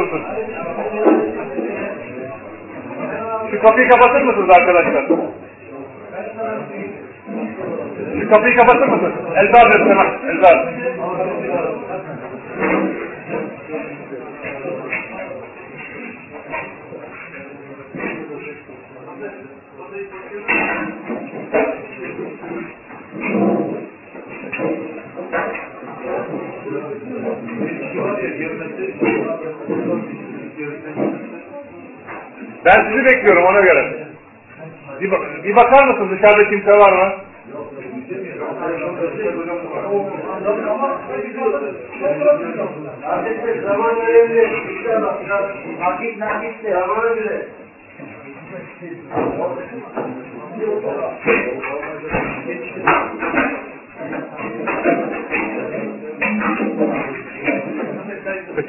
otursun. Şu kapıyı kapatır mısınız arkadaşlar? Şu kapıyı kapatır mısınız? Elbab Essemak. Elbab. Ben sizi bekliyorum ona göre. Bir, bak- bir bakar mısın dışarıda kimse var mı? Zaman önemli.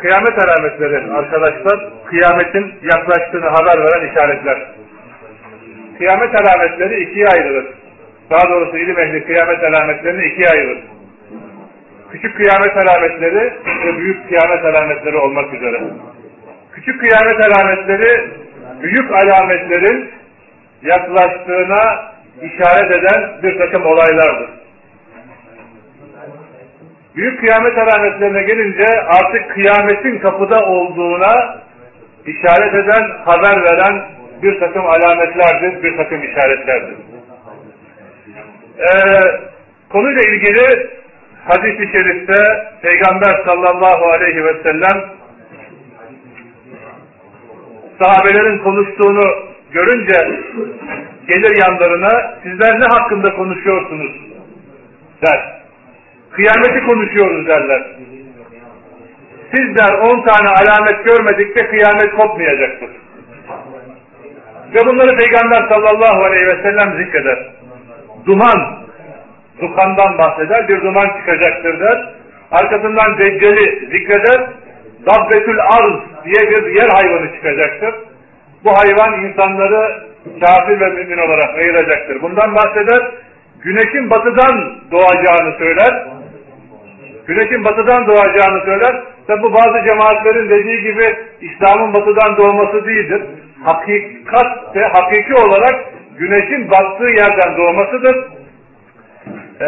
Kıyamet alametleri arkadaşlar, kıyametin yaklaştığını haber veren işaretler. Kıyamet alametleri ikiye ayrılır. Daha doğrusu ilim ehli kıyamet alametlerini ikiye ayırır. Küçük kıyamet alametleri ve büyük kıyamet alametleri olmak üzere. Küçük kıyamet alametleri büyük alametlerin yaklaştığına işaret eden bir takım olaylardır. Büyük kıyamet alametlerine gelince artık kıyametin kapıda olduğuna işaret eden, haber veren bir takım alametlerdir, bir takım işaretlerdir. Ee, konuyla ilgili hadis-i şerifte Peygamber sallallahu aleyhi ve sellem sahabelerin konuştuğunu görünce gelir yanlarına sizler ne hakkında konuşuyorsunuz der. Kıyameti konuşuyoruz derler. Siz der on tane alamet görmedikçe kıyamet kopmayacaktır. Ve bunları Peygamber sallallahu aleyhi ve sellem zikreder. Duman, dukandan bahseder, bir duman çıkacaktır der. Arkasından Deccal'i zikreder. Dabbetül arz diye bir yer hayvanı çıkacaktır. Bu hayvan insanları kafir ve mümin olarak ayıracaktır. Bundan bahseder. Güneşin batıdan doğacağını söyler. Güneşin batıdan doğacağını söyler. Tabi bazı cemaatlerin dediği gibi İslam'ın batıdan doğması değildir. Hakikat ve hakiki olarak güneşin battığı yerden doğmasıdır. Ee,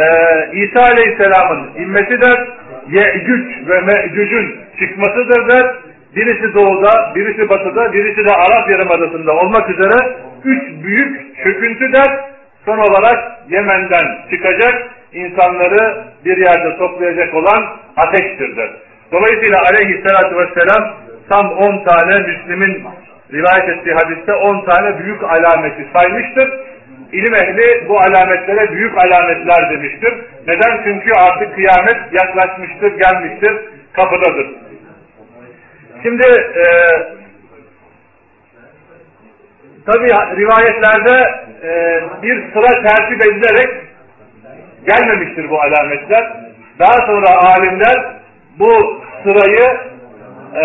İsa Aleyhisselam'ın immeti der, Ye'cüc ve Me'cüc'ün çıkmasıdır der. Birisi doğuda, birisi batıda, birisi de Arap Yarımadası'nda olmak üzere üç büyük çöküntü der. Son olarak Yemen'den çıkacak, insanları bir yerde toplayacak olan ateştir der. Dolayısıyla aleyhissalatü vesselam tam 10 tane Müslim'in rivayet ettiği hadiste 10 tane büyük alameti saymıştır. İlim ehli bu alametlere büyük alametler demiştir. Neden? Çünkü artık kıyamet yaklaşmıştır, gelmiştir, kapıdadır. Şimdi e, tabi rivayetlerde e, bir sıra tertip edilerek gelmemiştir bu alametler. Daha sonra alimler bu sırayı e,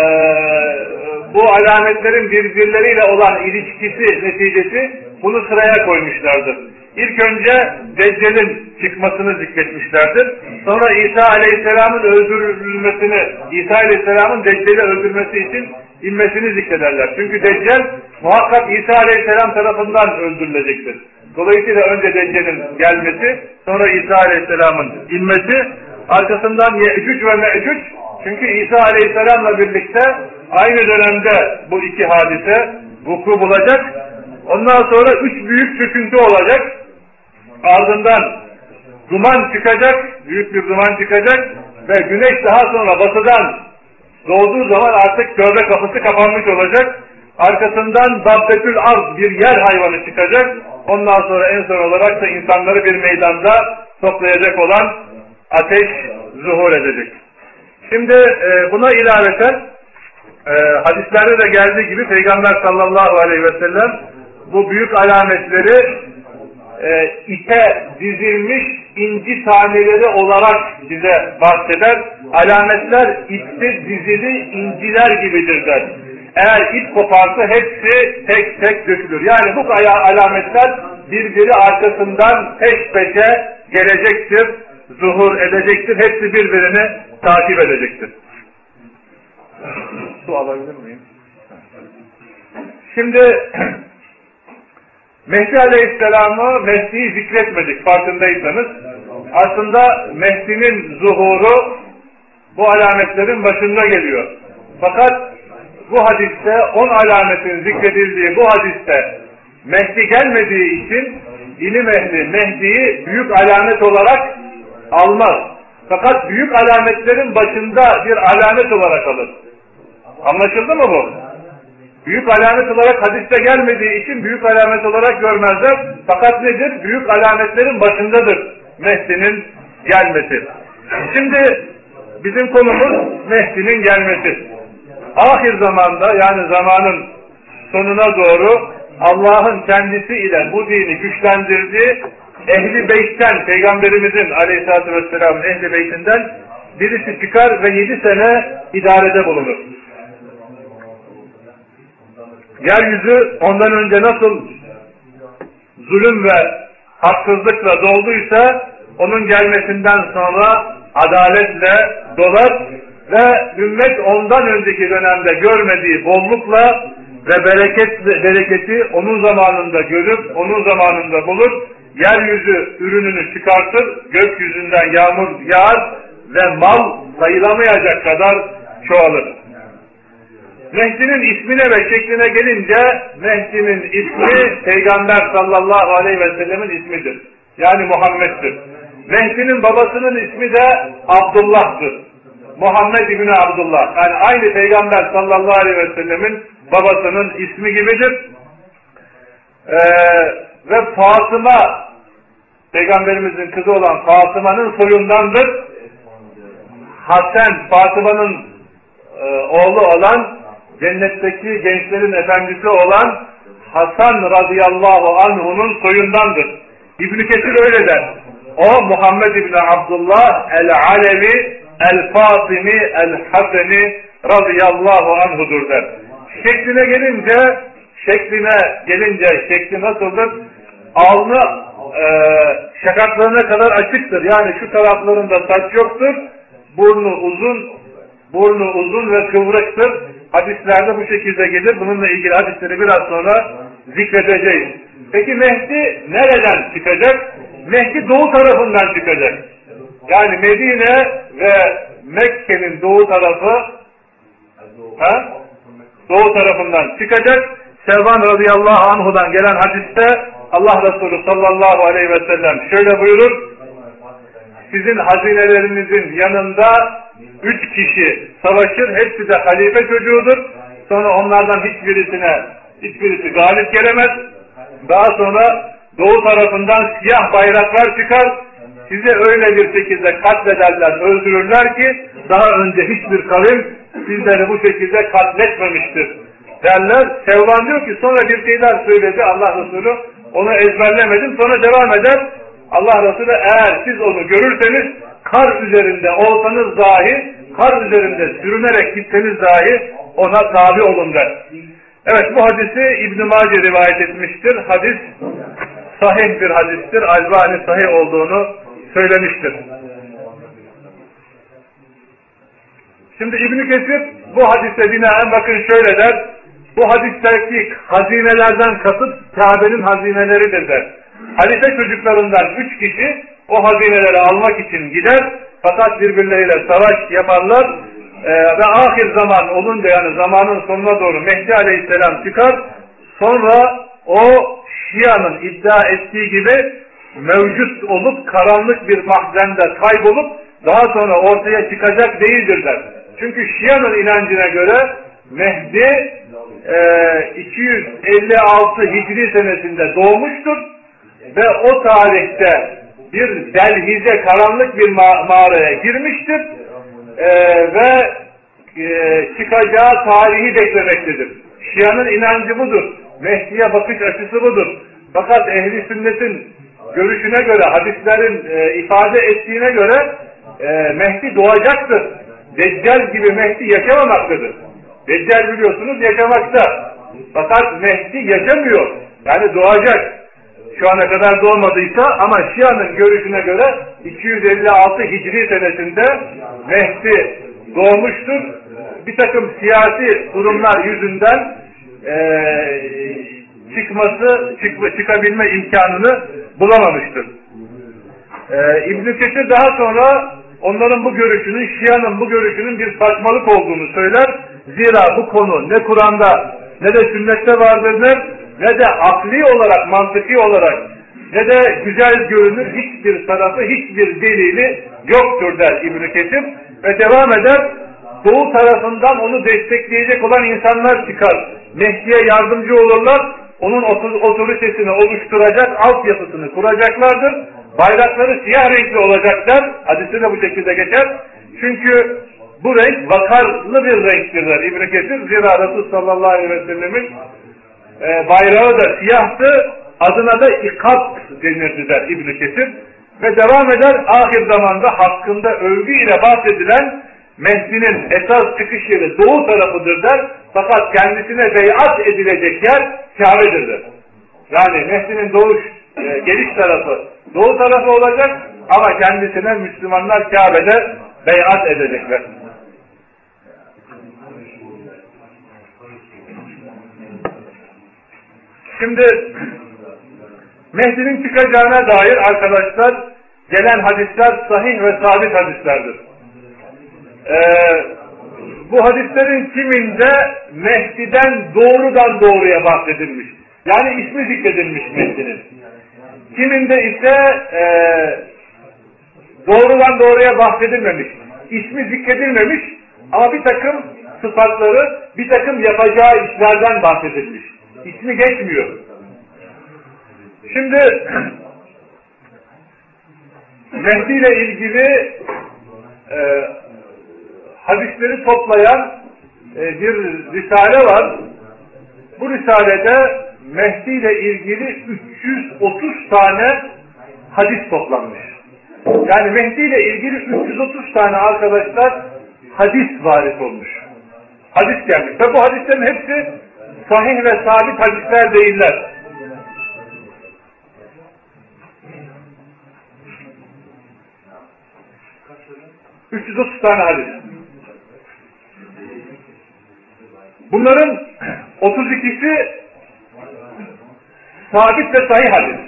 bu alametlerin birbirleriyle olan ilişkisi neticesi bunu sıraya koymuşlardır. İlk önce Deccal'in çıkmasını zikretmişlerdir. Sonra İsa Aleyhisselam'ın öldürülmesini, İsa Aleyhisselam'ın Deccal'i öldürmesi için inmesini zikrederler. Çünkü Deccal muhakkak İsa Aleyhisselam tarafından öldürülecektir. Dolayısıyla önce Deccal'in gelmesi, sonra İsa Aleyhisselam'ın inmesi, arkasından Ye'cüc ve Me'cüc, çünkü İsa Aleyhisselam'la birlikte aynı dönemde bu iki hadise vuku bulacak. Ondan sonra üç büyük çöküntü olacak. Ardından duman çıkacak, büyük bir duman çıkacak ve güneş daha sonra batıdan doğduğu zaman artık körbe kapısı kapanmış olacak. Arkasından Dabbetül Arz bir yer hayvanı çıkacak. Ondan sonra en son olarak da insanları bir meydanda toplayacak olan ateş zuhur edecek. Şimdi e, buna ilaveten e, hadislerde de geldiği gibi Peygamber sallallahu aleyhi ve sellem bu büyük alametleri e, ipe dizilmiş inci taneleri olarak bize bahseder. Alametler ipte dizili inciler gibidir der. Eğer ip koparsa hepsi tek tek dökülür. Yani bu alametler birbiri arkasından peş peşe gelecektir, zuhur edecektir. Hepsi birbirini takip edecektir. Su alabilir miyim? Şimdi Mehdi Aleyhisselam'ı Mehdi'yi zikretmedik farkındaysanız. Aslında Mehdi'nin zuhuru bu alametlerin başında geliyor. Fakat bu hadiste on alametin zikredildiği bu hadiste Mehdi gelmediği için ilim ehli Mehdi'yi büyük alamet olarak almaz. Fakat büyük alametlerin başında bir alamet olarak alır. Anlaşıldı mı bu? Büyük alamet olarak hadiste gelmediği için büyük alamet olarak görmezler. Fakat nedir? Büyük alametlerin başındadır Mehdi'nin gelmesi. Şimdi bizim konumuz Mehdi'nin gelmesi. Ahir zamanda yani zamanın sonuna doğru Allah'ın kendisi ile bu dini güçlendirdiği Ehli Beyt'ten, Peygamberimizin Aleyhisselatü Vesselam'ın Ehli Beyt'inden birisi çıkar ve yedi sene idarede bulunur. Yeryüzü ondan önce nasıl zulüm ve haksızlıkla dolduysa onun gelmesinden sonra adaletle dolar ve ümmet ondan önceki dönemde görmediği bollukla ve bereket bereketi onun zamanında görüp onun zamanında bulur. Yeryüzü ürününü çıkartır, gökyüzünden yağmur yağar ve mal sayılamayacak kadar çoğalır. Mehdi'nin ismine ve şekline gelince Mehdi'nin ismi Peygamber sallallahu aleyhi ve sellemin ismidir. Yani Muhammed'dir. Mehdi'nin babasının ismi de Abdullah'tır. Muhammed İbni Abdullah. Yani aynı Peygamber sallallahu aleyhi ve sellemin babasının ismi gibidir. Ee, ve Fatıma Peygamberimizin kızı olan Fatıma'nın soyundandır. Hasan Fatıma'nın e, oğlu olan cennetteki gençlerin efendisi olan Hasan radıyallahu anhu'nun soyundandır. İbn Kesir öyle der. O Muhammed İbni Abdullah el-Alevi el-Fatimi el-Haseni radıyallahu anhudur der. Şekline gelince şekline gelince şekli nasıldır? Alnı e, şakaklarına kadar açıktır. Yani şu taraflarında saç yoktur. Burnu uzun, burnu uzun ve kıvrıktır. Hadislerde bu şekilde gelir. Bununla ilgili hadisleri biraz sonra zikredeceğiz. Peki Mehdi nereden çıkacak? Mehdi doğu tarafından çıkacak. Yani Medine ve Mekke'nin doğu tarafı ha? doğu tarafından çıkacak. Selvan radıyallahu anhudan gelen hadiste Allah Resulü sallallahu aleyhi ve sellem şöyle buyurur. Sizin hazinelerinizin yanında üç kişi savaşır. Hepsi de halife çocuğudur. Sonra onlardan hiçbirisine hiçbirisi galip gelemez. Daha sonra doğu tarafından siyah bayraklar çıkar. Size öyle bir şekilde katlederler, öldürürler ki daha önce hiçbir kavim sizleri bu şekilde katletmemiştir derler. Sevban diyor ki sonra bir şeyler söyledi Allah Resulü. Onu ezberlemedim. Sonra devam eder. Allah Resulü eğer siz onu görürseniz kar üzerinde olsanız dahi kar üzerinde sürünerek gitseniz dahi ona tabi olun der. Evet bu hadisi İbn-i Mace rivayet etmiştir. Hadis sahih bir hadistir. Albani sahih olduğunu söylemiştir. Şimdi İbn-i Kesir bu hadise binaen bakın şöyle der. Bu hadisteki hazinelerden kasıt Kabe'nin hazineleridir der. Halife çocuklarından üç kişi o hazineleri almak için gider fakat birbirleriyle savaş yaparlar ee, ve ahir zaman olunca yani zamanın sonuna doğru Mehdi Aleyhisselam çıkar sonra o Şia'nın iddia ettiği gibi mevcut olup karanlık bir mahzende kaybolup daha sonra ortaya çıkacak değildir der. Çünkü Şia'nın inancına göre Mehdi e, 256 Hicri senesinde doğmuştur ve o tarihte bir delhize karanlık bir ma mağaraya girmiştir e, ve e, çıkacağı tarihi beklemektedir. Şia'nın inancı budur. Mehdi'ye bakış açısı budur. Fakat ehli sünnetin görüşüne göre, hadislerin e, ifade ettiğine göre e, Mehdi doğacaktır. Deccal gibi Mehdi yaşamamaktadır. Deccal biliyorsunuz yaşamakta. Fakat Mehdi yaşamıyor. Yani doğacak. Şu ana kadar doğmadıysa ama Şia'nın görüşüne göre 256 Hicri senesinde Mehdi doğmuştur. Bir takım siyasi durumlar yüzünden eee çıkması, çıkma, çıkabilme imkanını bulamamıştır. Ee, İbn-i Kesir daha sonra onların bu görüşünün, Şia'nın bu görüşünün bir saçmalık olduğunu söyler. Zira bu konu ne Kur'an'da ne de sünnette vardır der, ne de akli olarak, mantıki olarak ne de güzel görünür hiçbir tarafı, hiçbir delili yoktur der İbn-i Kesir ve devam eder. Doğu tarafından onu destekleyecek olan insanlar çıkar. Mehdi'ye yardımcı olurlar onun otoritesini oluşturacak altyapısını kuracaklardır. Bayrakları siyah renkli olacaklar. Hadiste de bu şekilde geçer. Çünkü bu renk vakarlı bir renktir der İbn-i Kesir. Zira Resul sallallahu aleyhi ve sellemin e, bayrağı da siyahtı. Adına da ikab denirdi der İbn-i Kesir. Ve devam eder ahir zamanda hakkında övgü ile bahsedilen Mehdi'nin esas çıkış yeri doğu tarafıdır der. Fakat kendisine beyat edilecek yer Kabe'dir der. Yani Mehdi'nin doğuş, e, geliş tarafı doğu tarafı olacak ama kendisine Müslümanlar Kabe'de beyat edecekler. Şimdi Mehdi'nin çıkacağına dair arkadaşlar gelen hadisler sahih ve sabit hadislerdir. Ee, bu hadislerin kiminde Mehdi'den doğrudan doğruya bahsedilmiş. Yani ismi zikredilmiş Mehdi'nin. Kiminde ise e, doğrudan doğruya bahsedilmemiş. İsmi zikredilmemiş ama bir takım sıfatları, bir takım yapacağı işlerden bahsedilmiş. İsmi geçmiyor. Şimdi Mehdi ile ilgili e, hadisleri toplayan e, bir risale var. Bu risalede Mehdi ile ilgili 330 tane hadis toplanmış. Yani Mehdi ile ilgili 330 tane arkadaşlar hadis varis olmuş. Hadis gelmiş. Ve bu hadislerin hepsi sahih ve sabit hadisler değiller. ...330 tane hadis. Bunların 32'si sabit ve sahih hadis.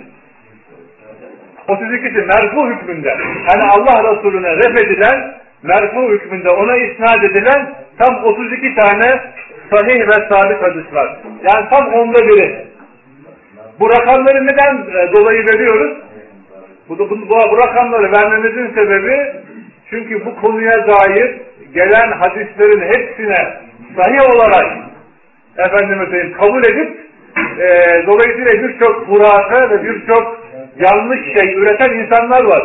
32'si merfu hükmünde. Yani Allah Resulüne ref edilen, merfu hükmünde ona isnat edilen tam 32 tane sahih ve sabit hadis var. Yani tam onda biri. Bu rakamları neden e, dolayı veriyoruz? Bu, bu, bu, bu rakamları vermemizin sebebi çünkü bu konuya dair gelen hadislerin hepsine sahih olarak efendime söyleyeyim kabul edip e, dolayısıyla birçok hurafe ve birçok yanlış şey üreten insanlar var.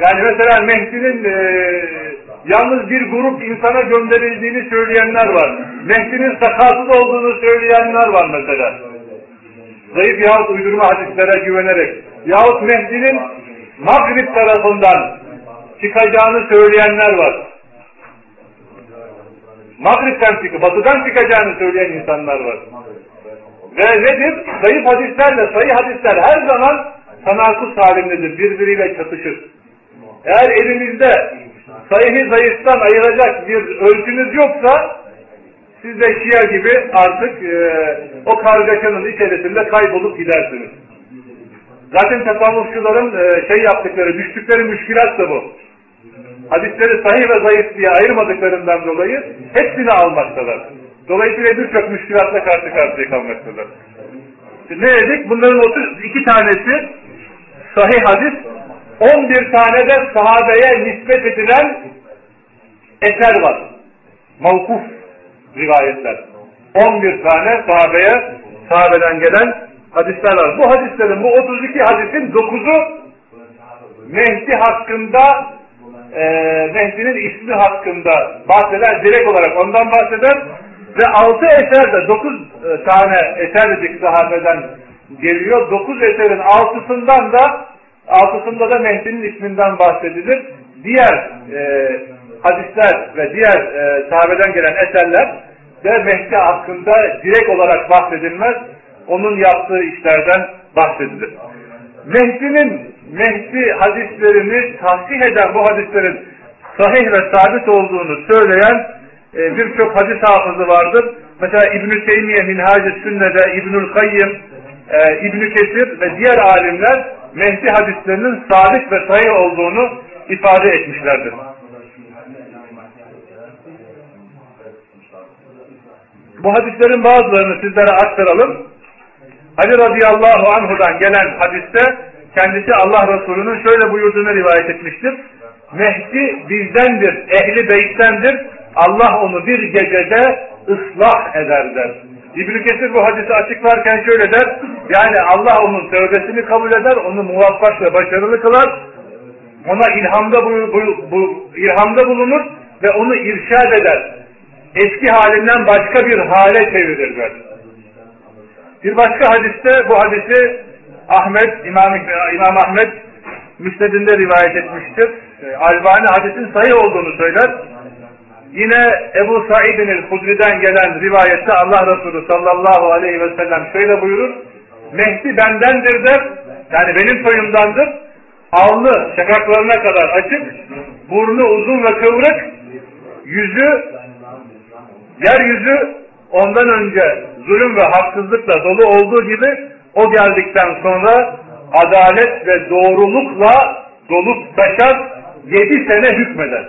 Yani mesela Mehdi'nin e, yalnız bir grup insana gönderildiğini söyleyenler var. Mehdi'nin sakatsız olduğunu söyleyenler var mesela. Zayıf yahut uydurma hadislere güvenerek. Yahut Mehdi'nin Magrib tarafından çıkacağını söyleyenler var. Magrib'den çıkıp, batıdan çıkacağını söyleyen insanlar var. Ve nedir? Zayıf hadislerle sayı hadisler her zaman tanakuz halindedir. Birbiriyle çatışır. Eğer elinizde sayıyı zayıftan ayıracak bir ölçünüz yoksa siz de Şia gibi artık e, o kargaşanın içerisinde kaybolup gidersiniz. Zaten tasavvufçuların e, şey yaptıkları, düştükleri müşkilat da bu. Hadisleri sahih ve zayıf diye ayırmadıklarından dolayı hepsini almaktalar. Dolayısıyla birçok müşkilatla karşı karşıya kalmaktalar. Ne dedik? Bunların 32 tanesi sahih hadis, 11 tane de sahabeye nispet edilen eser var. Mavkuf rivayetler. 11 tane sahabeye, sahabeden gelen hadisler var. Bu hadislerin, bu 32 hadisin 9'u Mehdi hakkında e, Mehdi'nin ismi hakkında bahseder, direkt olarak ondan bahseder. Ve altı eser de dokuz e, tane eser dedik sahabeden geliyor. Dokuz eserin altısından da altısında da Mehdi'nin isminden bahsedilir. Diğer e, hadisler ve diğer e, sahabeden gelen eserler de Mehdi hakkında direkt olarak bahsedilmez. Onun yaptığı işlerden bahsedilir. Mehdi'nin Mehdi hadislerini tahsih eden bu hadislerin sahih ve sabit olduğunu söyleyen e, birçok hadis hafızı vardır. Mesela İbn-i Teymiye Minhaj-ı Sünne'de İbnül Kayyım, e, İbn-i Kesir ve diğer alimler Mehdi hadislerinin sabit ve sahih olduğunu ifade etmişlerdir. Bu hadislerin bazılarını sizlere aktaralım. Ali radıyallahu anhudan gelen hadiste kendisi Allah Resulü'nün şöyle buyurduğunu rivayet etmiştir. Mehdi bizdendir, ehli beyttendir. Allah onu bir gecede ıslah eder der. İbn-i Kesir bu hadisi açıklarken şöyle der. Yani Allah onun tövbesini kabul eder, onu muvaffak ve başarılı kılar. Ona ilhamda, bu, bu, bu, ilhamda bulunur ve onu irşad eder. Eski halinden başka bir hale çevirir der. Bir başka hadiste bu hadisi Ahmet, İmam, İmam Ahmet Müsned'inde rivayet etmiştir. Albani hadisin sahih olduğunu söyler. Yine Ebu Said'in el-Hudri'den gelen rivayette Allah Resulü sallallahu aleyhi ve sellem şöyle buyurur. Mehdi bendendir der. Yani benim soyumdandır. Alnı şakaklarına kadar açık, burnu uzun ve kıvrık, yüzü, yeryüzü ondan önce zulüm ve haksızlıkla dolu olduğu gibi o geldikten sonra adalet ve doğrulukla dolup taşar yedi sene hükmeder.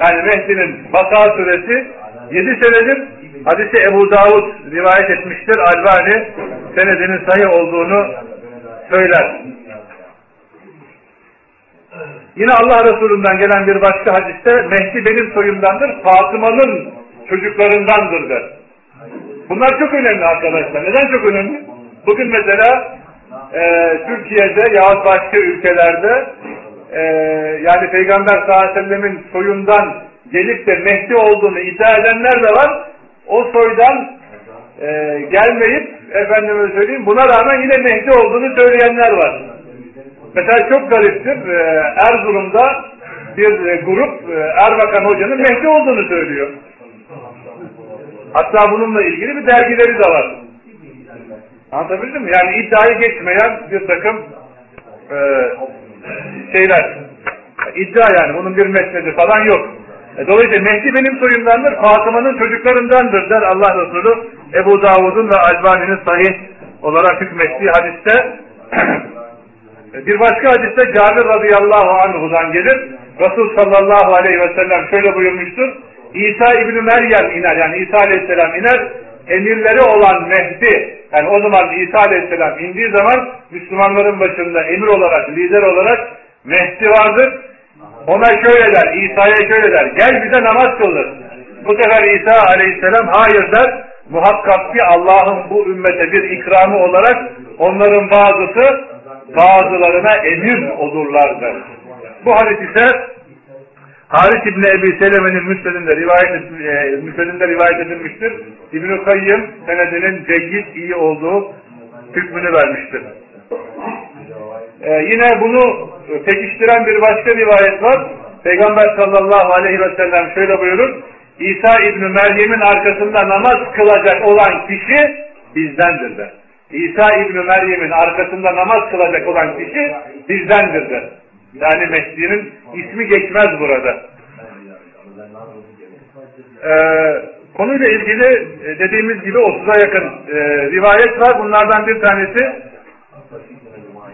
Yani Mehdi'nin vaka süresi yedi senedir. Hadisi Ebu Davud rivayet etmiştir. Albani senedinin sayı olduğunu söyler. Yine Allah Resulü'nden gelen bir başka hadiste Mehdi benim soyumdandır, Fatıma'nın çocuklarındandır der. Bunlar çok önemli arkadaşlar. Neden çok önemli? Bugün mesela e, Türkiye'de yahut başka ülkelerde e, yani Peygamber sallallahu aleyhi ve sellemin soyundan gelip de Mehdi olduğunu iddia edenler de var. O soydan e, gelmeyip efendime söyleyeyim buna rağmen yine Mehdi olduğunu söyleyenler var. Mesela çok gariptir. E, Erzurum'da bir grup e, Erbakan Hoca'nın Mehdi olduğunu söylüyor. Hatta bununla ilgili bir dergileri de var. Anlatabildim mi? Yani iddiayı geçmeyen bir takım e, şeyler. İddia yani. Bunun bir mesnedi falan yok. E, dolayısıyla Mehdi benim soyumdandır. Fatıma'nın çocuklarındandır der Allah Resulü. Ebu Davud'un ve Albani'nin sahih olarak hükmettiği hadiste bir başka hadiste Cabir radıyallahu anhu'dan gelir. Resul sallallahu aleyhi ve sellem şöyle buyurmuştur. İsa İbni Meryem iner yani İsa aleyhisselam iner. Emirleri olan Mehdi yani o zaman İsa aleyhisselam indiği zaman Müslümanların başında emir olarak, lider olarak Mehdi vardır. Ona şöyle der, İsa'ya şöyle der. Gel bize namaz kıldır. Bu sefer İsa aleyhisselam hayır der. Muhakkak ki Allah'ın bu ümmete bir ikramı olarak onların bazısı bazılarına emir olurlar der. Bu hadis ise Haris İbni Ebi Seleme'nin müstedinde rivayet, e, rivayet edilmiştir. İbn-i Kayyım senedinin ceyyid iyi olduğu hükmünü vermiştir. Ee, yine bunu pekiştiren bir başka rivayet var. Peygamber sallallahu aleyhi ve sellem şöyle buyurur. İsa İbni Meryem'in arkasında namaz kılacak olan kişi bizdendir der. İsa İbni Meryem'in arkasında namaz kılacak olan kişi bizdendir der. Yani Mehdi'nin ismi geçmez burada. Ee, konuyla ilgili e, dediğimiz gibi 30'a yakın e, rivayet var. Bunlardan bir tanesi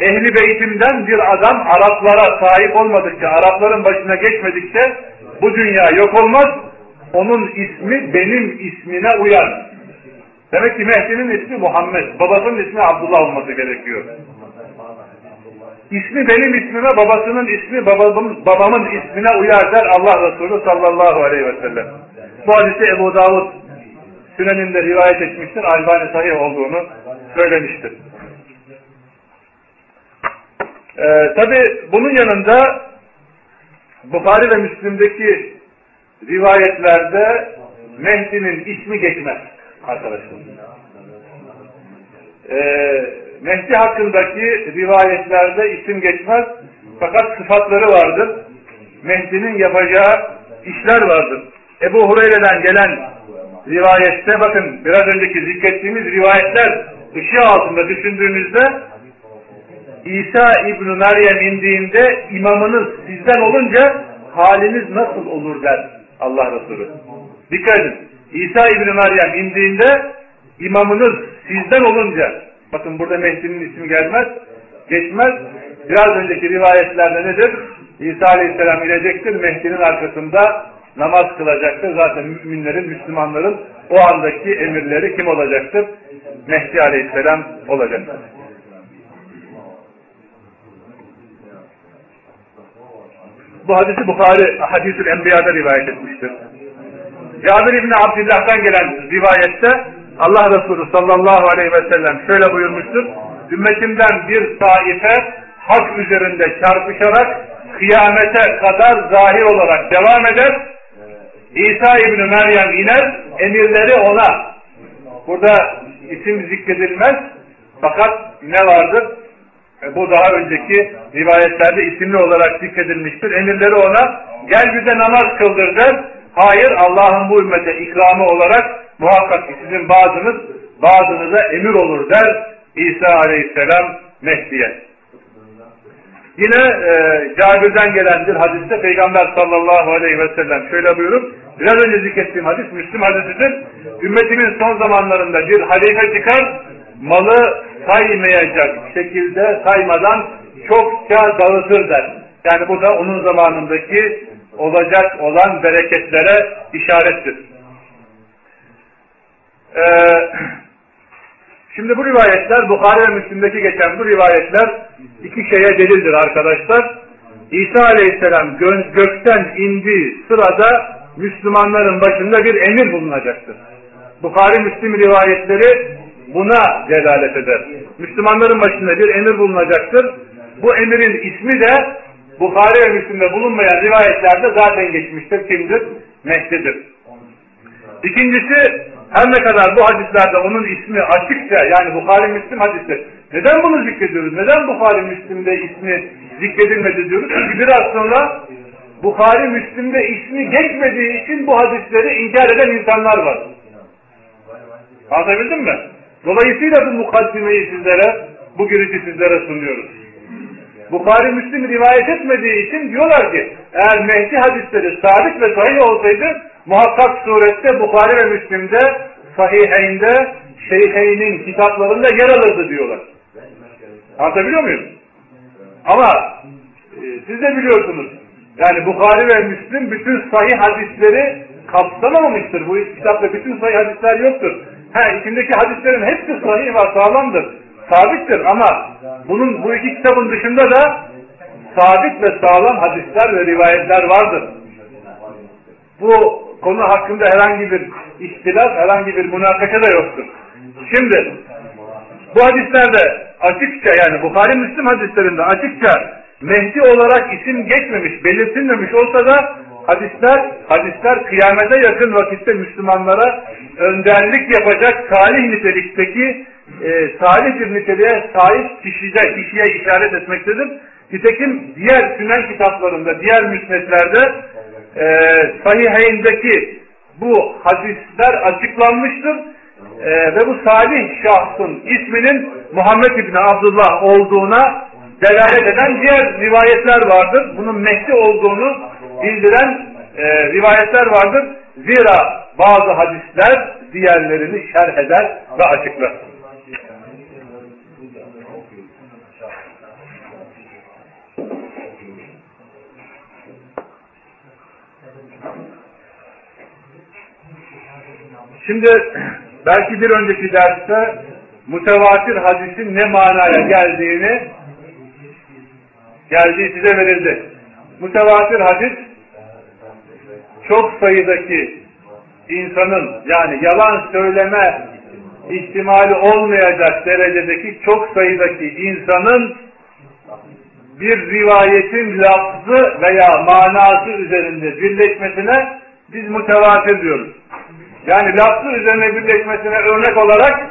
Ehli Beytim'den bir adam Araplara sahip olmadıkça, Arapların başına geçmedikçe bu dünya yok olmaz. Onun ismi benim ismine uyar. Demek ki Mehdi'nin ismi Muhammed, babasının ismi Abdullah olması gerekiyor. İsmi benim ismime, babasının ismi babamın, babamın ismine uyar der Allah Resulü sallallahu aleyhi ve sellem. Bu hadisi Ebu Davud Sünen'inde rivayet etmiştir. Albani sahih olduğunu söylemiştir. Ee, Tabi bunun yanında Bukhari ve Müslim'deki rivayetlerde Mehdi'nin ismi geçmez arkadaşlar. Ee, Mehdi hakkındaki rivayetlerde isim geçmez fakat sıfatları vardır. Mehdi'nin yapacağı işler vardır. Ebu Hureyre'den gelen rivayette bakın biraz önceki zikrettiğimiz rivayetler ışığı altında düşündüğümüzde İsa İbn Meryem indiğinde imamınız sizden olunca haliniz nasıl olur der Allah Resulü. Dikkat edin. İsa İbn Meryem indiğinde imamınız sizden olunca bakın burada Mehdi'nin ismi gelmez geçmez. Biraz önceki rivayetlerde nedir? İsa Aleyhisselam inecektir. Mehdi'nin arkasında namaz kılacaktır. Zaten müminlerin, Müslümanların o andaki emirleri kim olacaktır? Mehdi Aleyhisselam olacaktır. Bu hadisi Bukhari Hadisül Enbiya'da rivayet etmiştir. Cabir İbni Abdillah'tan gelen rivayette Allah Resulü sallallahu aleyhi ve sellem şöyle buyurmuştur. Ümmetimden bir taife hak üzerinde çarpışarak kıyamete kadar zahir olarak devam eder. İsa İbni Meryem iner, emirleri ona. Burada isim zikredilmez. Fakat ne vardır? E, bu daha önceki rivayetlerde isimli olarak zikredilmiştir. Emirleri ona gel bize namaz kıldır der. Hayır Allah'ın bu ümmete ikramı olarak muhakkak ki sizin bazınız bazınıza emir olur der İsa Aleyhisselam Mehdi'ye. Yine e, Cabir'den gelendir hadiste Peygamber sallallahu aleyhi ve sellem şöyle buyurup biraz önce zikrettiğim hadis Müslüm hadisidir. Ümmetimin son zamanlarında bir halife çıkar malı saymayacak şekilde saymadan çokça dağıtır der. Yani bu da onun zamanındaki olacak olan bereketlere işarettir. Ee, şimdi bu rivayetler Bukhari ve Müslim'deki geçen bu rivayetler iki şeye delildir arkadaşlar. İsa Aleyhisselam gö gökten indiği sırada Müslümanların başında bir emir bulunacaktır. Bukhari Müslim rivayetleri buna delalet eder. Müslümanların başında bir emir bulunacaktır. Bu emirin ismi de Bukhari ve Müslim'de bulunmayan rivayetlerde zaten geçmiştir. Kimdir? Mehdi'dir. İkincisi her ne kadar bu hadislerde onun ismi açıkça yani Bukhari Müslim hadisi neden bunu zikrediyoruz? Neden Bukhari Müslim'de ismi zikredilmedi diyoruz? Çünkü biraz sonra Bukhari Müslim'de ismi geçmediği için bu hadisleri inkar eden insanlar var. Anlatabildim mi? Dolayısıyla bu mukaddimeyi sizlere, bu girişi sizlere sunuyoruz. Bukhari Müslim rivayet etmediği için diyorlar ki eğer Mehdi hadisleri sabit ve sahih olsaydı muhakkak surette Bukhari ve Müslim'de sahiheyinde şeyheynin kitaplarında yer alırdı diyorlar. Anlatabiliyor muyum? Ama e, siz de biliyorsunuz yani Bukhari ve Müslim bütün sahih hadisleri kapsamamıştır. Bu kitapta bütün sahih hadisler yoktur. Ha içindeki hadislerin hepsi sahih ve sağlamdır. Sabittir ama bunun bu iki kitabın dışında da sabit ve sağlam hadisler ve rivayetler vardır. Bu konu hakkında herhangi bir ihtilaf, herhangi bir münakaşa da yoktur. Şimdi bu hadislerde açıkça yani Bukhari Müslim hadislerinde açıkça Mehdi olarak isim geçmemiş, belirtilmemiş olsa da hadisler, hadisler kıyamete yakın vakitte Müslümanlara önderlik yapacak salih nitelikteki e, salih bir niteliğe sahip kişide, kişiye işaret etmektedir. Nitekim diğer sünen kitaplarında, diğer müsnetlerde e, sahiheyndeki bu hadisler açıklanmıştır. E, ve bu salih şahsın isminin Muhammed İbni Abdullah olduğuna delalet eden diğer rivayetler vardır. Bunun Mehdi olduğunu bildiren e, rivayetler vardır. Zira bazı hadisler diğerlerini şerh eder ve açıklar. Şimdi belki bir önceki derste mütevatir hadisin ne manaya geldiğini geldiği size verildi. Mütevatir hadis çok sayıdaki insanın yani yalan söyleme ihtimali olmayacak derecedeki çok sayıdaki insanın bir rivayetin lafzı veya manası üzerinde birleşmesine biz mütevatir diyoruz. Yani lafzı üzerine birleşmesine örnek olarak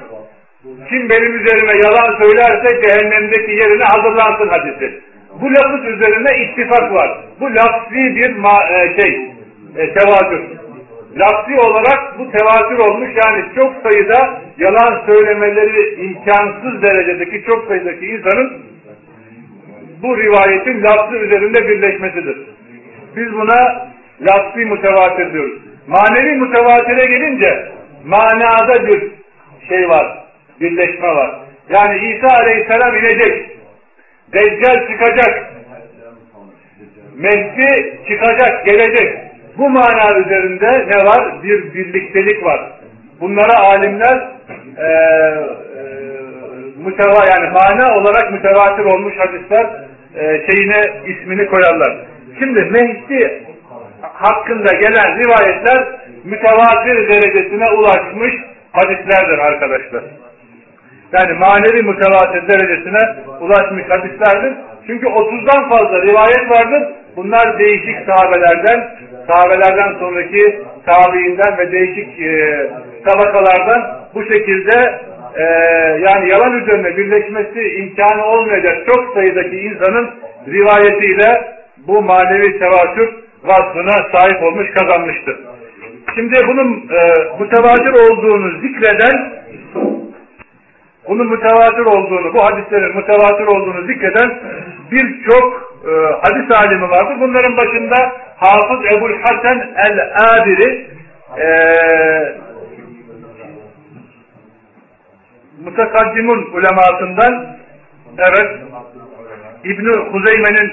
kim benim üzerime yalan söylerse cehennemdeki yerine hazırlansın hadisi. Bu lafız üzerine ittifak var. Bu lafzi bir e, şey, e, tevatür. Lafzi olarak bu tevatür olmuş yani çok sayıda yalan söylemeleri imkansız derecedeki çok sayıdaki insanın bu rivayetin lafzı üzerinde birleşmesidir. Biz buna lafzi mütevatir diyoruz. Manevi mütevatire gelince manada bir şey var, birleşme var. Yani İsa Aleyhisselam inecek, Deccal çıkacak, Mehdi çıkacak, gelecek. Bu mana üzerinde ne var? Bir birliktelik var. Bunlara alimler e, e, müteva yani mana olarak mütevatir olmuş hadisler e, şeyine ismini koyarlar. Şimdi Mehdi hakkında gelen rivayetler mütevatir derecesine ulaşmış hadislerdir arkadaşlar. Yani manevi mütevatir derecesine ulaşmış hadislerdir. Çünkü 30'dan fazla rivayet vardır. Bunlar değişik sahabelerden, sahabelerden sonraki tabiinden ve değişik e, tabakalardan bu şekilde e, yani yalan üzerine birleşmesi imkanı olmayacak çok sayıdaki insanın rivayetiyle bu manevi tevatür vasfına sahip olmuş kazanmıştır. Şimdi bunun e, mütevatir olduğunu zikreden bunun mütevatir olduğunu, bu hadislerin mütevatir olduğunu zikreden birçok e, hadis alimi vardır. Bunların başında Hafız Ebul Hasan el-Adiri e, mutakaddimun ulemasından evet İbni Huzeyme'nin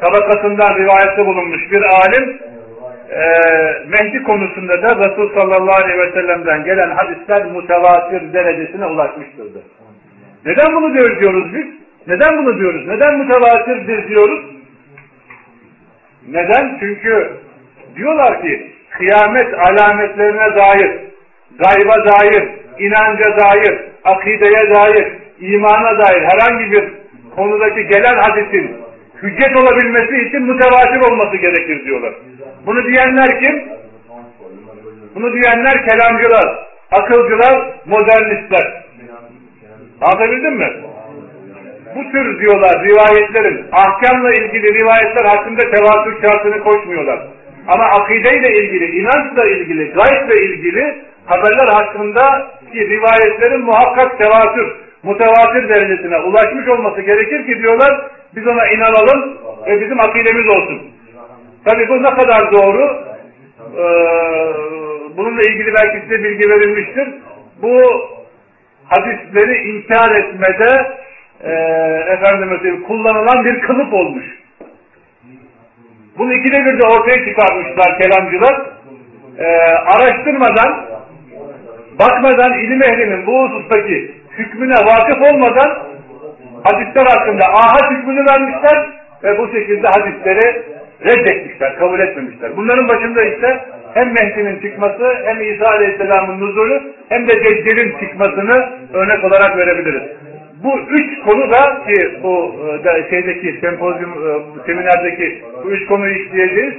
tabakasından rivayette bulunmuş bir alim e, Mehdi konusunda da Resul sallallahu aleyhi ve sellem'den gelen hadisler mutevatir derecesine ulaşmıştır. Neden bunu diyoruz biz? Neden bunu diyoruz? Neden mütevatirdir diyoruz? Neden? Çünkü diyorlar ki kıyamet alametlerine dair, gayba dair, inanca dair, akideye dair, imana dair herhangi bir konudaki gelen hadisin hüccet olabilmesi için mütevatir olması gerekir diyorlar. Bunu diyenler kim? Bunu diyenler kelamcılar, akılcılar, modernistler. Anlatabildim mi? Bu tür diyorlar rivayetlerin, ahkamla ilgili rivayetler hakkında tevatür şartını koşmuyorlar. Ama akideyle ilgili, inançla ilgili, gayble ilgili haberler hakkında ki rivayetlerin muhakkak tevatür, mutevatir derecesine ulaşmış olması gerekir ki diyorlar biz ona inanalım ve bizim akidemiz olsun. Tabi bu ne kadar doğru? Ee, bununla ilgili belki size bilgi verilmiştir. Bu hadisleri inkar etmede e, efendim kullanılan bir kılıf olmuş. Bunu ikide bir de ortaya çıkarmışlar kelamcılar. E, araştırmadan, bakmadan ilim ehlinin bu husustaki hükmüne vakıf olmadan hadisler hakkında ahad hükmünü vermişler ve bu şekilde hadisleri reddetmişler, kabul etmemişler. Bunların başında işte hem Mehdi'nin çıkması, hem İsa Aleyhisselam'ın nuzulü, hem de Deccal'in çıkmasını örnek olarak verebiliriz. Bu üç konu da ki bu e, şeydeki sempozyum e, seminerdeki bu üç konuyu işleyeceğiz.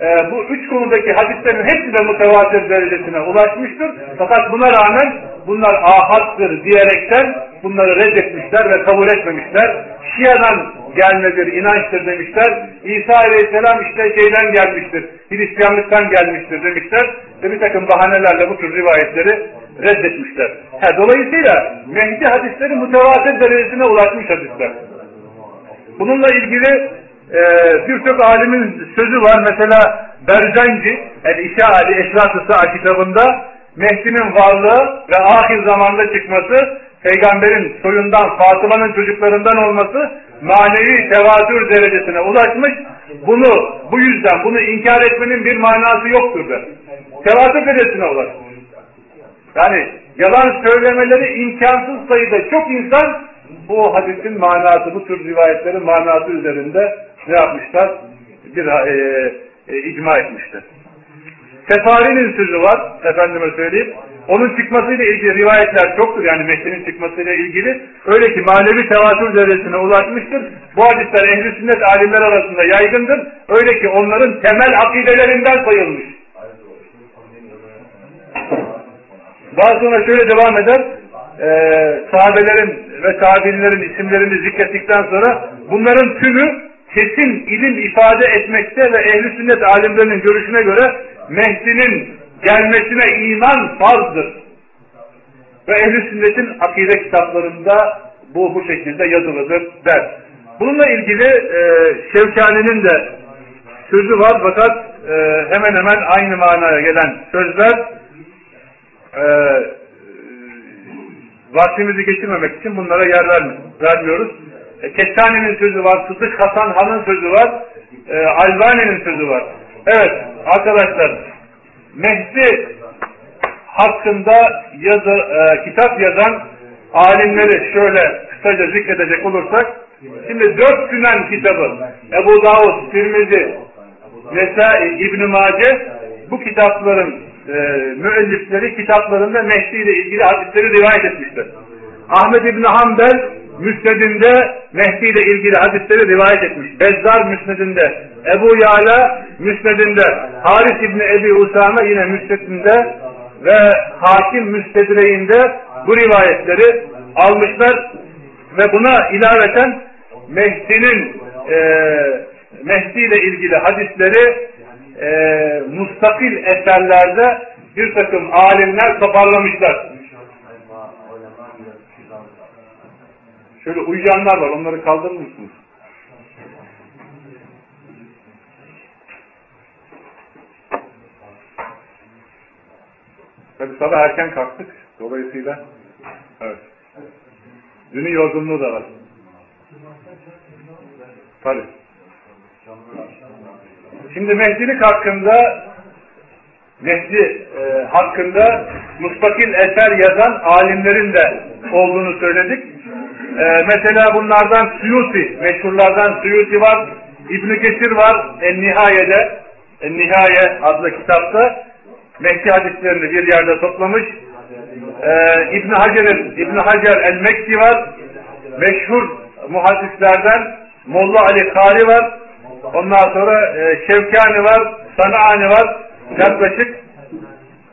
E, bu üç konudaki hadislerin hepsi de mutevatir derecesine ulaşmıştır. Fakat buna rağmen bunlar ahattır diyerekten bunları reddetmişler ve kabul etmemişler. Şia'dan gelme bir inançtır demişler. İsa Aleyhisselam işte şeyden gelmiştir, Hristiyanlıktan gelmiştir demişler. Ve bir takım bahanelerle bu tür rivayetleri reddetmişler. Ha, dolayısıyla Mehdi hadisleri mütevatir derecesine ulaşmış hadisler. Bununla ilgili e, birçok alimin sözü var. Mesela Berzenci, El-İşâ-Ali Eşrat-ı kitabında Mehdi'nin varlığı ve ahir zamanda çıkması peygamberin soyundan, Fatıma'nın çocuklarından olması manevi tevatür derecesine ulaşmış. Bunu, bu yüzden bunu inkar etmenin bir manası yoktur der. Tevatür derecesine ulaşmış. Yani yalan söylemeleri imkansız sayıda çok insan bu hadisin manası, bu tür rivayetlerin manası üzerinde ne yapmışlar? Bir e, e, icma etmişler. Sefari'nin sözü var, efendime söyleyeyim. Onun çıkmasıyla ilgili rivayetler çoktur. Yani Mehdi'nin çıkmasıyla ilgili. Öyle ki manevi tevatür derecesine ulaşmıştır. Bu hadisler ehl sünnet alimler arasında yaygındır. Öyle ki onların temel akidelerinden sayılmış. Daha şöyle devam eder. E, sahabelerin ve tabi'inlerin isimlerini zikrettikten sonra bunların tümü kesin ilim ifade etmekte ve ehli sünnet alimlerinin görüşüne göre Mehdi'nin gelmesine iman farzdır. Ve ehli sünnetin akide kitaplarında bu bu şekilde yazılıdır der. Bununla ilgili e, Şevkani'nin de sözü var fakat e, hemen hemen aynı manaya gelen sözler e, vaktimizi geçirmemek için bunlara yer vermiyoruz. E, sözü var, Sıdık Hasan Han'ın sözü var, e, Albani'nin sözü var. Evet arkadaşlar Mehdi hakkında yazı, e, kitap yazan alimleri şöyle kısaca zikredecek olursak şimdi dört günen kitabı Ebu Davud, Tirmizi, Nesai, İbn-i Mace bu kitapların e, müellifleri kitaplarında Mehdi ile ilgili hadisleri rivayet etmiştir. Ahmet İbni Hanbel Müsnedinde Mehdi ile ilgili hadisleri rivayet etmiş. Bezzar Müsnedinde, Ebu Yala Müsnedinde, Haris İbni Ebi Usame yine Müsnedinde ve Hakim Müstedreğinde bu rivayetleri almışlar ve buna ilaveten Mehdi'nin e, Mehdi ile ilgili hadisleri e, mustakil eserlerde bir takım alimler toparlamışlar. Şöyle uyuyanlar var. Onları kaldırır mısınız? Tabi sabah erken kalktık. Dolayısıyla evet. Dünün yorgunluğu da var. Tabi. Şimdi Mehdilik hakkında Mehdi e, hakkında mustakil eser yazan alimlerin de olduğunu söyledik. E, mesela bunlardan Suyuti, meşhurlardan Suyuti var, İbn Kesir var, En-Nihaye'de, En-Nihaye adlı kitapta. Mehdi hadislerini bir yerde toplamış. E, İbn Hacer'in, İbn Hacer el-Mekki var, meşhur muhaddislerden Molla Ali Kari var, ondan sonra e, Şevkani var, Sanaani var, yaklaşık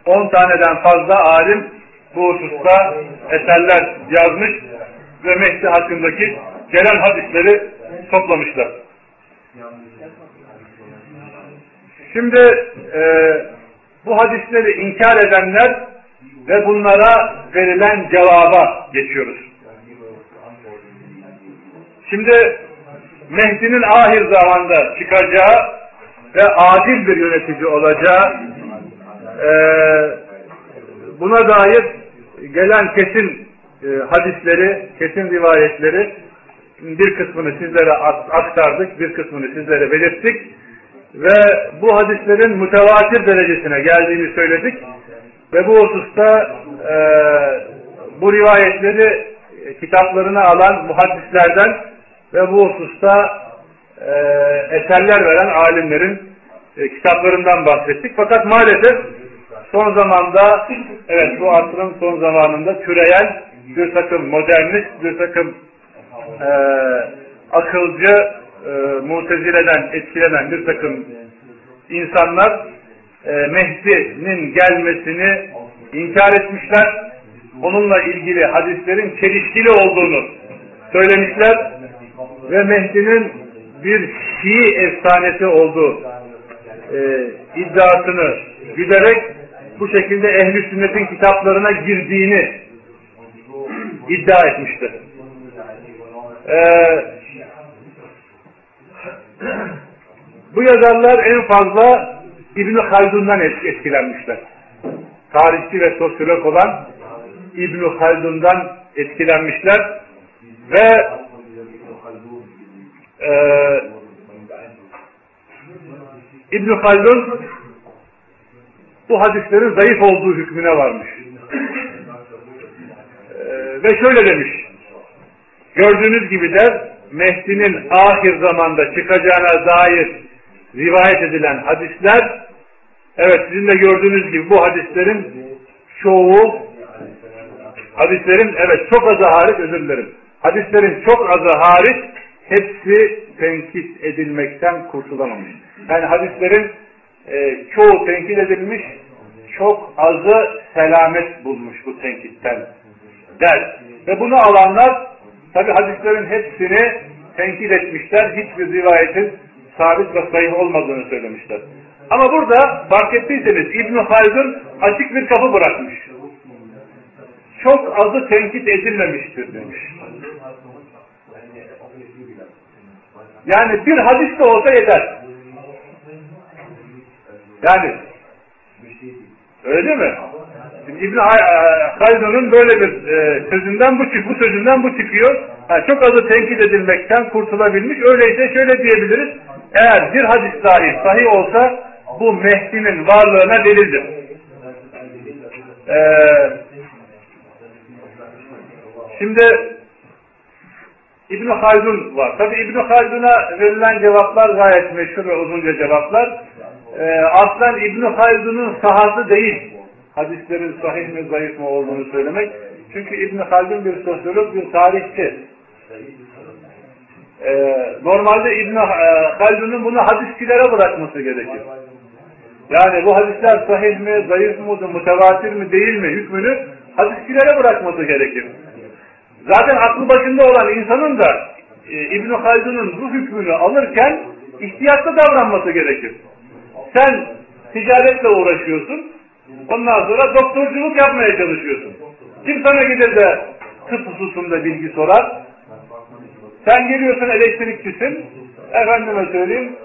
10 taneden fazla alim bu hususta eserler yazmış ve Mehdi hakkındaki gelen hadisleri toplamışlar. Şimdi e, bu hadisleri inkar edenler ve bunlara verilen cevaba geçiyoruz. Şimdi Mehdi'nin ahir zamanda çıkacağı ve adil bir yönetici olacağı e, buna dair gelen kesin e, hadisleri, kesin rivayetleri bir kısmını sizlere aktardık, bir kısmını sizlere belirttik ve bu hadislerin mütevatir derecesine geldiğini söyledik ve bu hususta e, bu rivayetleri kitaplarına alan muhaddislerden ve bu hususta e, eserler veren alimlerin e, kitaplarından bahsettik. Fakat maalesef son zamanda evet bu asrın son zamanında türeyen bir takım modernist, bir takım e, akılcı, e, mutezileden etkilenen bir takım insanlar e, Mehdi'nin gelmesini inkar etmişler. Onunla ilgili hadislerin çelişkili olduğunu söylemişler ve Mehdi'nin bir Şii efsanesi olduğu e, iddiasını güderek bu şekilde ehli sünnetin kitaplarına girdiğini iddia etmiştir. Ee, bu yazarlar en fazla İbn-i Haldun'dan etkilenmişler. Tarihçi ve sosyolog olan İbn-i Haldun'dan etkilenmişler ve e, İbn Haldun bu hadislerin zayıf olduğu hükmüne varmış. Ve şöyle demiş. Gördüğünüz gibi der Mehdi'nin ahir zamanda çıkacağına dair rivayet edilen hadisler evet sizin de gördüğünüz gibi bu hadislerin çoğu hadislerin evet çok azı hariç özür dilerim. Hadislerin çok azı hariç hepsi tenkit edilmekten kurtulamamış. Yani hadislerin e, çoğu tenkit edilmiş, çok azı selamet bulmuş bu tenkitten der. Ve bunu alanlar tabi hadislerin hepsini tenkit etmişler. Hiçbir rivayetin sabit ve sayı olmadığını söylemişler. Ama burada fark ettiyseniz İbn-i Haldun açık bir kapı bırakmış. Çok azı tenkit edilmemiştir demiş. Yani bir hadis de olsa yeter. Yani öyle mi? Şimdi İbn Haldun'un böyle bir e, sözünden bu bu sözünden bu çıkıyor. Yani çok azı tenkit edilmekten kurtulabilmiş. Öyleyse şöyle diyebiliriz. Eğer bir hadis dahi sahih olsa bu Mehdi'nin varlığına delildir. Ee, şimdi İbn Haldun var. Tabi İbn Haldun'a verilen cevaplar gayet meşhur ve uzunca cevaplar. Ee, aslen İbn Haldun'un sahası değil. Hadislerin sahih mi zayıf mı olduğunu söylemek. Çünkü İbn Haldun bir sosyolog, bir tarihçi. Ee, normalde İbn Haldun'un bunu hadisçilere bırakması gerekir. Yani bu hadisler sahih mi, zayıf mı, mutevatir mi, değil mi hükmünü hadisçilere bırakması gerekir. Zaten aklı başında olan insanın da e, İbn Haldun'un bu hükmünü alırken ihtiyatlı davranması gerekir. Sen ticaretle uğraşıyorsun, ondan sonra doktorculuk yapmaya çalışıyorsun. Kim sana gelir de tıp hususunda bilgi sorar? Sen geliyorsun elektrikçisin, efendime söyleyeyim,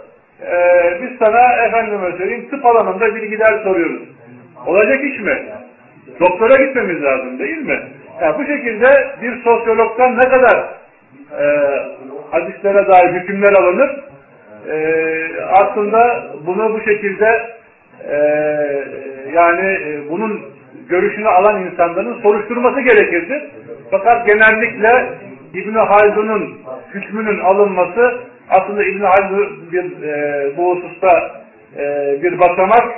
e, biz sana efendime söyleyeyim tıp alanında bilgiler soruyoruz. Olacak iş mi? Doktora gitmemiz lazım değil mi? Yani bu şekilde bir sosyologdan ne kadar e, hadislere dair hükümler alınır? E, aslında bunu bu şekilde e, yani e, bunun görüşünü alan insanların soruşturması gerekirdi. Fakat genellikle İbn Haldun'un hükmünün alınması aslında İbn Haldun bir e, bu hususta e, bir basamak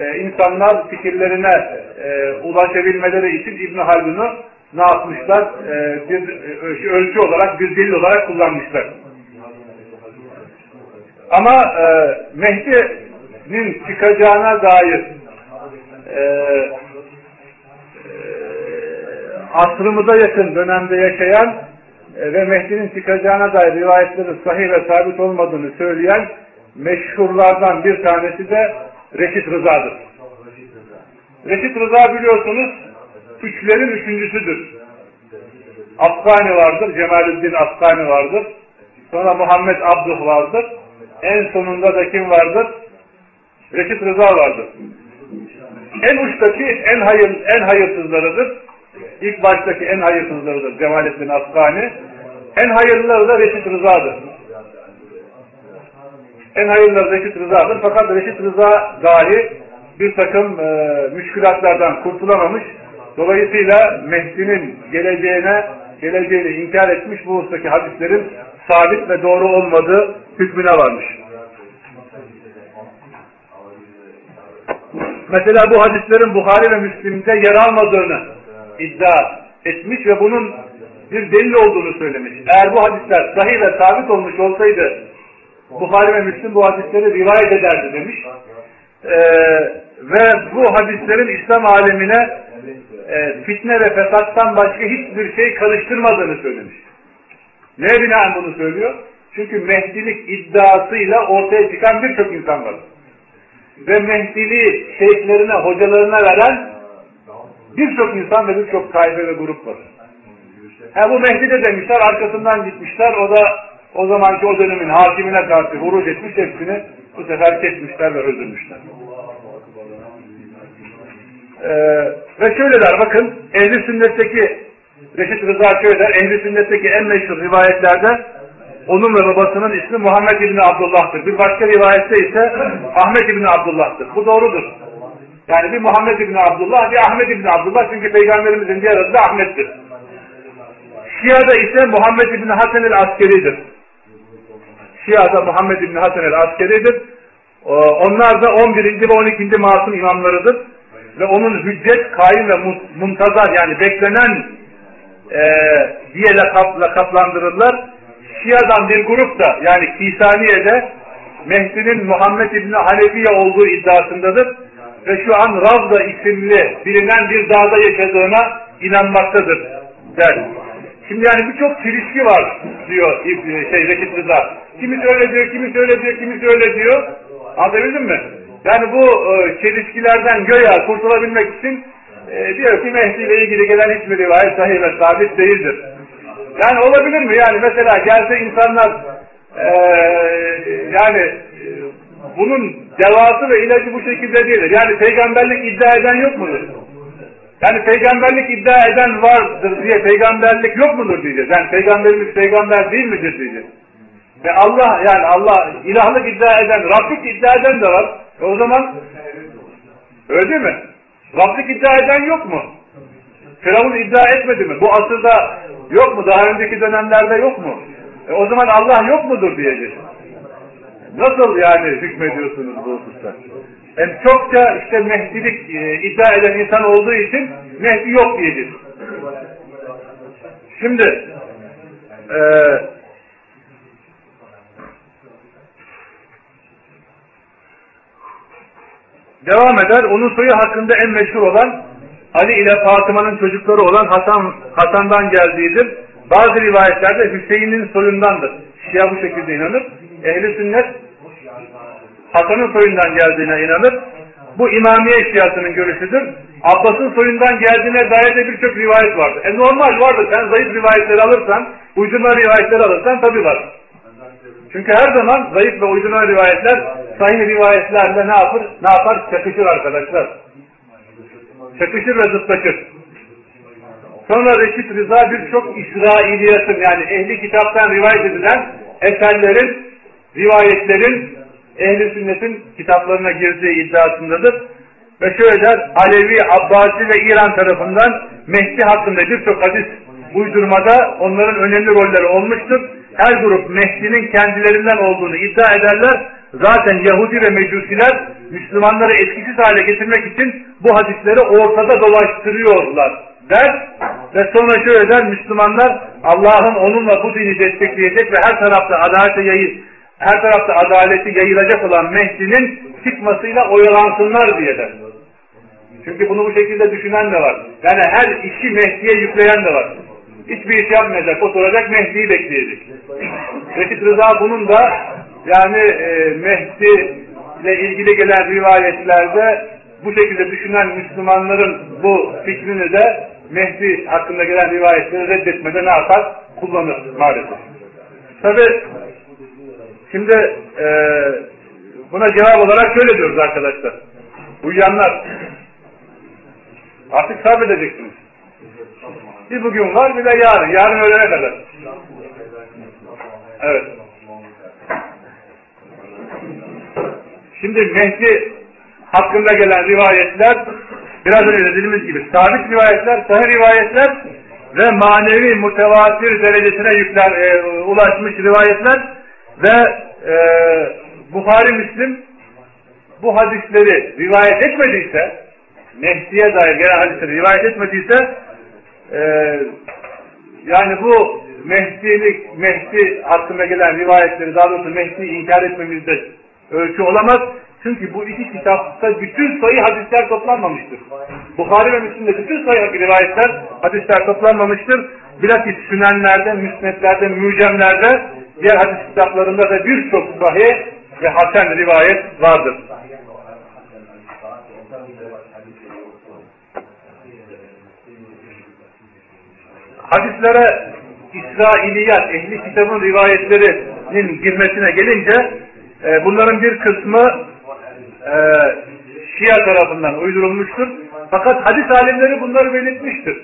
e, insanlar fikirlerine e, ulaşabilmeleri için İbn Haldun'u ne yapmışlar? E, bir e, ölçü olarak, bir delil olarak kullanmışlar. Ama e, Mehdi'nin çıkacağına dair e, e, asrımıza yakın dönemde yaşayan e, ve Mehdi'nin çıkacağına dair rivayetlerin sahih ve sabit olmadığını söyleyen meşhurlardan bir tanesi de Reşit Rıza'dır. Reşit Rıza biliyorsunuz üçlerin üçüncüsüdür. Afgani vardır, Cemalüddin Afgani vardır. Sonra Muhammed Abduh vardır. En sonunda da kim vardır? Reşit Rıza vardır. En uçtaki en hayır en hayırsızlarıdır. İlk baştaki en hayırsızlarıdır Cemalettin Afgani. En hayırlıları da Reşit Rıza'dır. En hayırlıları Reşit Rıza'dır. Fakat Reşit Rıza dahi bir takım e, müşkülatlardan kurtulamamış. Dolayısıyla Mehdi'nin geleceğine geleceğini inkar etmiş bu hustaki hadislerin sabit ve doğru olmadığı hükmüne varmış. Mesela bu hadislerin Buhari ve Müslim'de yer almadığını iddia etmiş ve bunun bir delil olduğunu söylemiş. Eğer bu hadisler sahih ve sabit olmuş olsaydı Buhari ve Müslim bu hadisleri rivayet ederdi demiş. Ee, ve bu hadislerin İslam alemine e, fitne ve fesattan başka hiçbir şey karıştırmadığını söylemiş. Neye binaen bunu söylüyor? Çünkü Mehdilik iddiasıyla ortaya çıkan birçok insan var. Ve Mehdiliği şeyhlerine, hocalarına veren birçok insan ve birçok tayfe ve grup var. Ha bu Mehdi de demişler, arkasından gitmişler, o da o zamanki o dönemin hakimine karşı vuruş etmiş, hepsini bu sefer kesmişler ve öldürmüşler. Ee, ve şöyle der bakın, ehli sünnetteki Reşit Rıza şöyle der, ehli sünnetteki en meşhur rivayetlerde onun ve babasının ismi Muhammed İbni Abdullah'tır. Bir başka rivayette ise Ahmet İbni Abdullah'tır. Bu doğrudur. Yani bir Muhammed İbni Abdullah, bir Ahmet İbni Abdullah çünkü Peygamberimizin diğer adı da Ahmet'tir. Şia'da ise Muhammed İbni Hasan el Askeri'dir. Şia'da Muhammed İbni Hasan el Askeri'dir. Onlar da 11. ve 12. masum imamlarıdır. Ve onun hüccet, kaim ve muntazar yani beklenen e, diye lakap, lakaplandırırlar. Şia'dan bir grup da yani Kisaniye'de Mehdi'nin Muhammed İbni Hanefiye olduğu iddiasındadır. ve şu an Ravda isimli bilinen bir dağda yaşadığına inanmaktadır der. Şimdi yani birçok çelişki var diyor şey, Reşit. Kimi öyle diyor, kimi öyle diyor, kimi öyle diyor. Anlatabildim mi? Yani bu e, çelişkilerden göya kurtulabilmek için e, diyor ki Mehdi ile ilgili gelen hiçbir rivayet sahih ve sabit değildir. Yani olabilir mi? Yani mesela gelse insanlar e, yani e, bunun devası ve ilacı bu şekilde değildir. Yani peygamberlik iddia eden yok mudur? Yani peygamberlik iddia eden vardır diye peygamberlik yok mudur diyeceğiz. Yani peygamberimiz peygamber değil midir diyeceğiz. Ve Allah yani Allah ilahlık iddia eden, Rablik iddia eden de var. E o zaman öyle değil mi? Rablik iddia eden yok mu? Firavun iddia etmedi mi? Bu asırda yok mu? Daha önceki dönemlerde yok mu? E o zaman Allah yok mudur diyeceğiz. Nasıl yani hükmediyorsunuz bu hususta? Yani çokça işte Mehdilik e, iddia eden insan olduğu için Mehdi yok diyeceğiz. Şimdi e, devam eder. Onun soyu hakkında en meşhur olan Ali ile Fatıma'nın çocukları olan Hasan Hasan'dan geldiğidir. Bazı rivayetlerde Hüseyin'in soyundandır. Şia bu şekilde inanır. Ehli sünnet Hasan'ın soyundan geldiğine inanır. Bu İmamiye Şiasının görüşüdür. Abbas'ın soyundan geldiğine dair de birçok rivayet vardır. E normal vardır. Sen zayıf rivayetleri alırsan, uydurma rivayetleri alırsan tabi var. Çünkü her zaman zayıf ve uydurma rivayetler sahih rivayetlerle ne yapar? Ne yapar? Çakışır arkadaşlar. Çakışır ve zıtlaşır. Sonra Reşit Rıza birçok İsrailiyatın yani ehli kitaptan rivayet edilen eserlerin, rivayetlerin ehli sünnetin kitaplarına girdiği iddiasındadır. Ve şöyle der, Alevi, Abbasi ve İran tarafından Mehdi hakkında birçok hadis uydurmada onların önemli rolleri olmuştur. Her grup Mehdi'nin kendilerinden olduğunu iddia ederler. Zaten Yahudi ve Mecusiler Müslümanları etkisiz hale getirmek için bu hadisleri ortada dolaştırıyorlar der. Ve sonra şöyle der, Müslümanlar Allah'ın onunla bu dini destekleyecek ve her tarafta adalete yayı, her tarafta adaleti yayılacak olan Mehdi'nin çıkmasıyla oyalansınlar diye der. Çünkü bunu bu şekilde düşünen de var. Yani her işi Mehdi'ye yükleyen de var. Hiçbir iş yapmayacak, oturacak Mehdi'yi bekleyecek. Reşit Rıza bunun da yani e, Mehdi ile ilgili gelen rivayetlerde bu şekilde düşünen Müslümanların bu fikrini de Mehdi hakkında gelen rivayetleri reddetmede ne yapar? Kullanır maalesef. Tabi şimdi e, buna cevap olarak şöyle diyoruz arkadaşlar. Uyuyanlar artık sabredeceksiniz. Bir bugün var bir de yarın. Yarın öğlene kadar. Evet. Şimdi Mehdi hakkında gelen rivayetler biraz önce dediğimiz gibi sabit rivayetler, sahih rivayetler ve manevi mutevatir derecesine yükler, e, ulaşmış rivayetler ve e, Bukhari Müslim bu hadisleri rivayet etmediyse Mehdi'ye dair gelen hadisleri rivayet etmediyse e, yani bu Mehdi'lik, Mehdi hakkında gelen rivayetleri daha doğrusu Mehdi'yi inkar etmemizde ölçü olamaz. Çünkü bu iki kitapta bütün sayı hadisler toplanmamıştır. Bukhari ve Müslim'de bütün sayı rivayetler, hadisler toplanmamıştır. Bilakis sünenlerde, müsnetlerde, mücemlerde, diğer hadis kitaplarında da birçok sahih ve hasen rivayet vardır. Hadislere İsrailiyat, ehli kitabın rivayetlerinin girmesine gelince e, bunların bir kısmı e, Şia tarafından uydurulmuştur. Fakat hadis alimleri bunları belirtmiştir.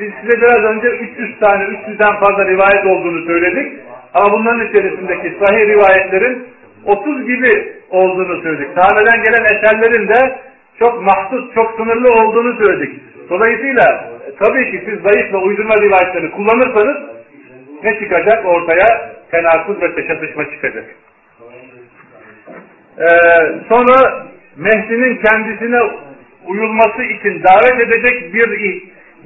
Biz size biraz önce 300 tane, 300'den fazla rivayet olduğunu söyledik. Ama bunların içerisindeki sahih rivayetlerin 30 gibi olduğunu söyledik. Sahabeden gelen eserlerin de çok mahsus, çok sınırlı olduğunu söyledik. Dolayısıyla tabii ki siz zayıf ve uydurma rivayetleri kullanırsanız ne çıkacak ortaya? Tenakuz ve çatışma çıkacak. Ee, sonra Mehdi'nin kendisine uyulması için davet edecek bir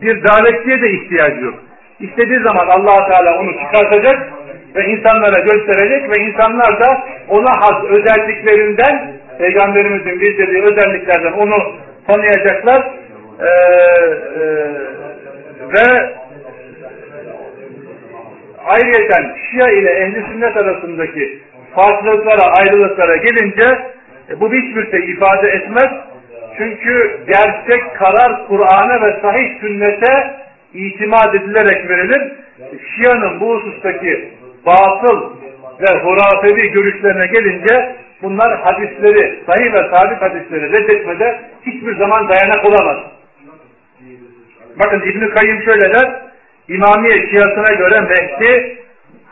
bir davetçiye de ihtiyacı yok. İstediği zaman allah Teala onu çıkartacak ve insanlara gösterecek ve insanlar da ona has özelliklerinden Peygamberimizin bildirdiği özelliklerden onu tanıyacaklar. Ee, e, ve ayrıyeten Şia ile Ehli Sünnet arasındaki farklılıklara, ayrılıklara gelince e, bu hiçbir şey ifade etmez. Çünkü gerçek karar Kur'an'a ve sahih sünnete itimat edilerek verilir. Şia'nın bu husustaki batıl ve hurafevi görüşlerine gelince bunlar hadisleri, sahih ve sabit hadisleri reddetmede hiçbir zaman dayanak olamaz. Bakın İbn-i Kayyım şöyle der, İmamiye şiasına göre Mehdi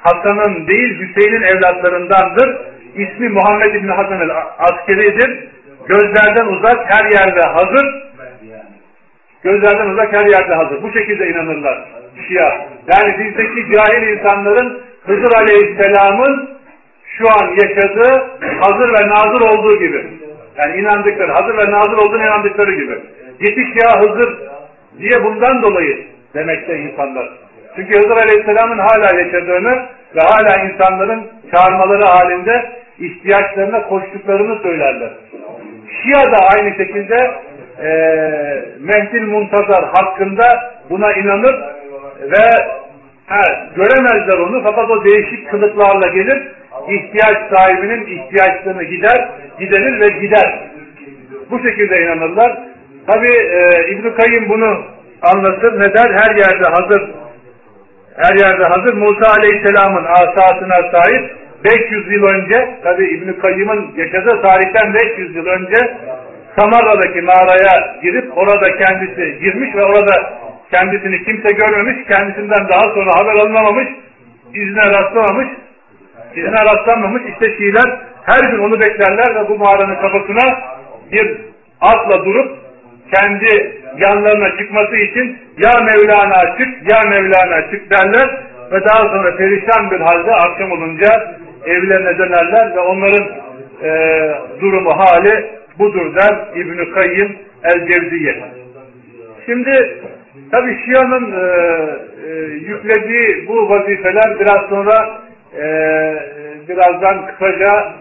Hasan'ın değil Hüseyin'in evlatlarındandır. İsmi Muhammed İbni Hasan el-Askeri'dir. Gözlerden uzak her yerde hazır. Gözlerden uzak her yerde hazır. Bu şekilde inanırlar Şia. Yani bizdeki cahil insanların Hızır Aleyhisselam'ın şu an yaşadığı hazır ve nazır olduğu gibi. Yani inandıkları, hazır ve nazır olduğunu inandıkları gibi. Yetiş ya Hızır diye bundan dolayı demekte insanlar. Çünkü Hızır Aleyhisselam'ın hala yaşadığını ve hala insanların çağırmaları halinde ihtiyaçlarına koştuklarını söylerler. Şia da aynı şekilde e, Mehdil Muntazar hakkında buna inanır ve he, göremezler onu fakat o değişik kılıklarla gelir ihtiyaç sahibinin ihtiyaçlarını gider, giderir ve gider. Bu şekilde inanırlar. Tabi e, İbn-i Kayyım bunu anlatır. Ne der? Her yerde hazır her yerde hazır Musa Aleyhisselam'ın asasına sahip 500 yıl önce tabi İbn-i Kayyım'ın yaşadığı tarihten 500 yıl önce Samarra'daki mağaraya girip orada kendisi girmiş ve orada kendisini kimse görmemiş, kendisinden daha sonra haber alınamamış, izine rastlamamış, izine rastlanmamış. İşte Şiiler her gün onu beklerler ve bu mağaranın kapısına bir atla durup kendi yanlarına çıkması için ya Mevlana çık, ya Mevlana çık derler ve daha sonra perişan bir halde akşam olunca evlerine dönerler ve onların e, durumu hali budur der İbn-i Kayyım el-Cevziye. Şimdi tabi Şia'nın e, e, yüklediği bu vazifeler biraz sonra e, birazdan kısaca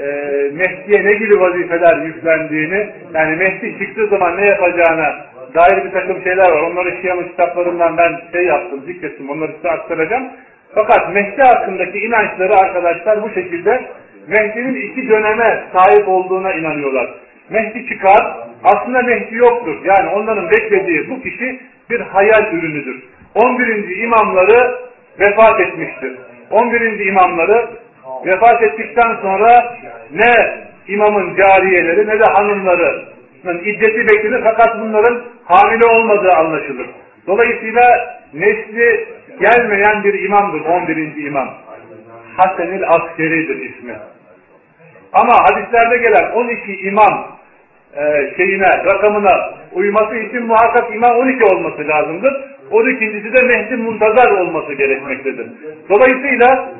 e, Mehdi'ye ne gibi vazifeler yüklendiğini yani Mehdi çıktığı zaman ne yapacağına dair bir takım şeyler var. Onları Şia'nın kitaplarından ben şey yaptım, zikrettim. Onları size aktaracağım. Fakat Mehdi hakkındaki inançları arkadaşlar bu şekilde Mehdi'nin iki döneme sahip olduğuna inanıyorlar. Mehdi çıkar, aslında Mehdi yoktur. Yani onların beklediği bu kişi bir hayal ürünüdür. 11. imamları vefat etmiştir. 11. imamları vefat ettikten sonra ne imamın cariyeleri ne de hanımlarının iddeti beklenir fakat bunların hamile olmadığı anlaşılır. Dolayısıyla nesli gelmeyen bir imamdır 11. imam. Hasenil Askeri'dir ismi. Ama hadislerde gelen 12 imam e, şeyine, rakamına uyması için muhakkak imam 12 olması lazımdır. 12.si de Mehdi Muntazar olması gerekmektedir. Dolayısıyla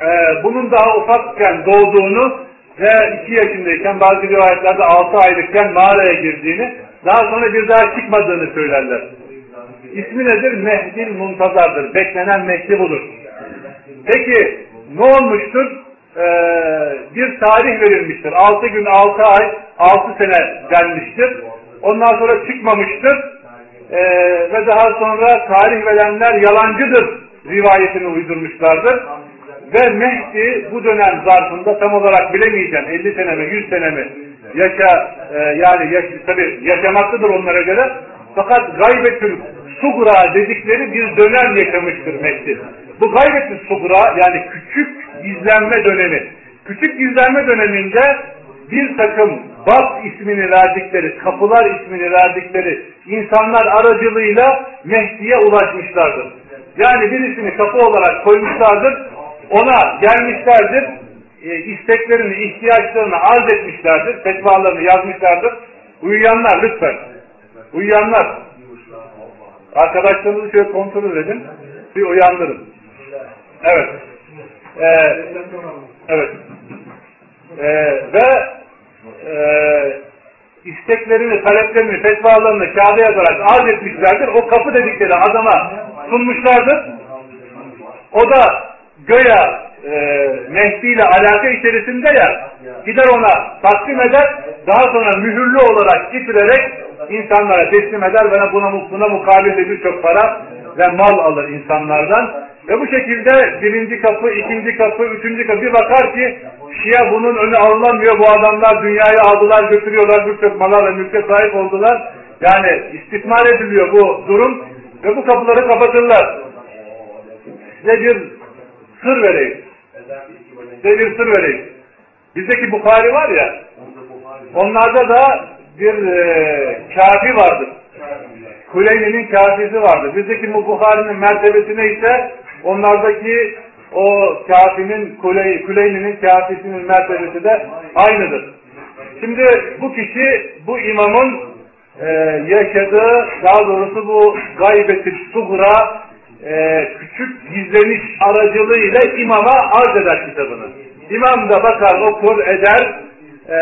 e, bunun daha ufakken doğduğunu ve 2 yaşındayken bazı rivayetlerde 6 aylıkken mağaraya girdiğini daha sonra bir daha çıkmadığını söylerler. İsmi nedir? Mehdi Muntazar'dır. Beklenen Mehdi budur. Peki ne olmuştur? Ee, bir tarih verilmiştir. 6 gün, 6 ay, 6 sene denmiştir. Ondan sonra çıkmamıştır. Ee, ve daha sonra tarih verenler yalancıdır rivayetini uydurmuşlardır. Ve Mehdi bu dönem zarfında tam olarak bilemeyeceğim 50 sene mi 100 sene mi yaşa e, yani yaş, tabi yaşamaktadır onlara göre fakat gaybetül sugra dedikleri bir dönem yaşamıştır Mehdi. Bu gaybetül sugra yani küçük gizlenme dönemi. Küçük gizlenme döneminde bir takım Bab ismini verdikleri, kapılar ismini verdikleri insanlar aracılığıyla Mehdi'ye ulaşmışlardır. Yani birisini kapı olarak koymuşlardır, ona gelmişlerdir, e, isteklerini, ihtiyaçlarını arz etmişlerdir, fetvalarını yazmışlardır. Uyuyanlar lütfen, uyuyanlar. Arkadaşlarınızı şöyle kontrol edin, bir uyandırın. Evet. Ee, evet. Ee, ve e, isteklerini, taleplerini, fetvalarını kağıda yazarak arz etmişlerdir. O kapı dedikleri adama sunmuşlardır. O da göya e, Mehdi ile alaka içerisinde ya gider ona takdim eder daha sonra mühürlü olarak getirerek insanlara teslim eder ve buna, buna mukabil de birçok para ve mal alır insanlardan. Ve bu şekilde birinci kapı, ikinci kapı, üçüncü kapı bir bakar ki Şia bunun önü alınamıyor. Bu adamlar dünyayı aldılar, götürüyorlar, birçok mala ve mülke sahip oldular. Yani istismar ediliyor bu durum ve bu kapıları kapatırlar. Size bir sır vereyim. Size bir sır vereyim. Bizdeki Bukhari var ya, onlarda da bir e, kafi vardır. Kuleyni'nin kafisi vardır. Bizdeki bu Bukhari'nin mertebesine ise onlardaki o kafinin, Kuley, Kuleyni'nin kafisinin mertebesi de aynıdır. Şimdi bu kişi, bu imamın e, yaşadığı, daha doğrusu bu gaybeti suhra, e, küçük gizleniş aracılığıyla imama arz eder kitabını. İmam da bakar, okur, eder e,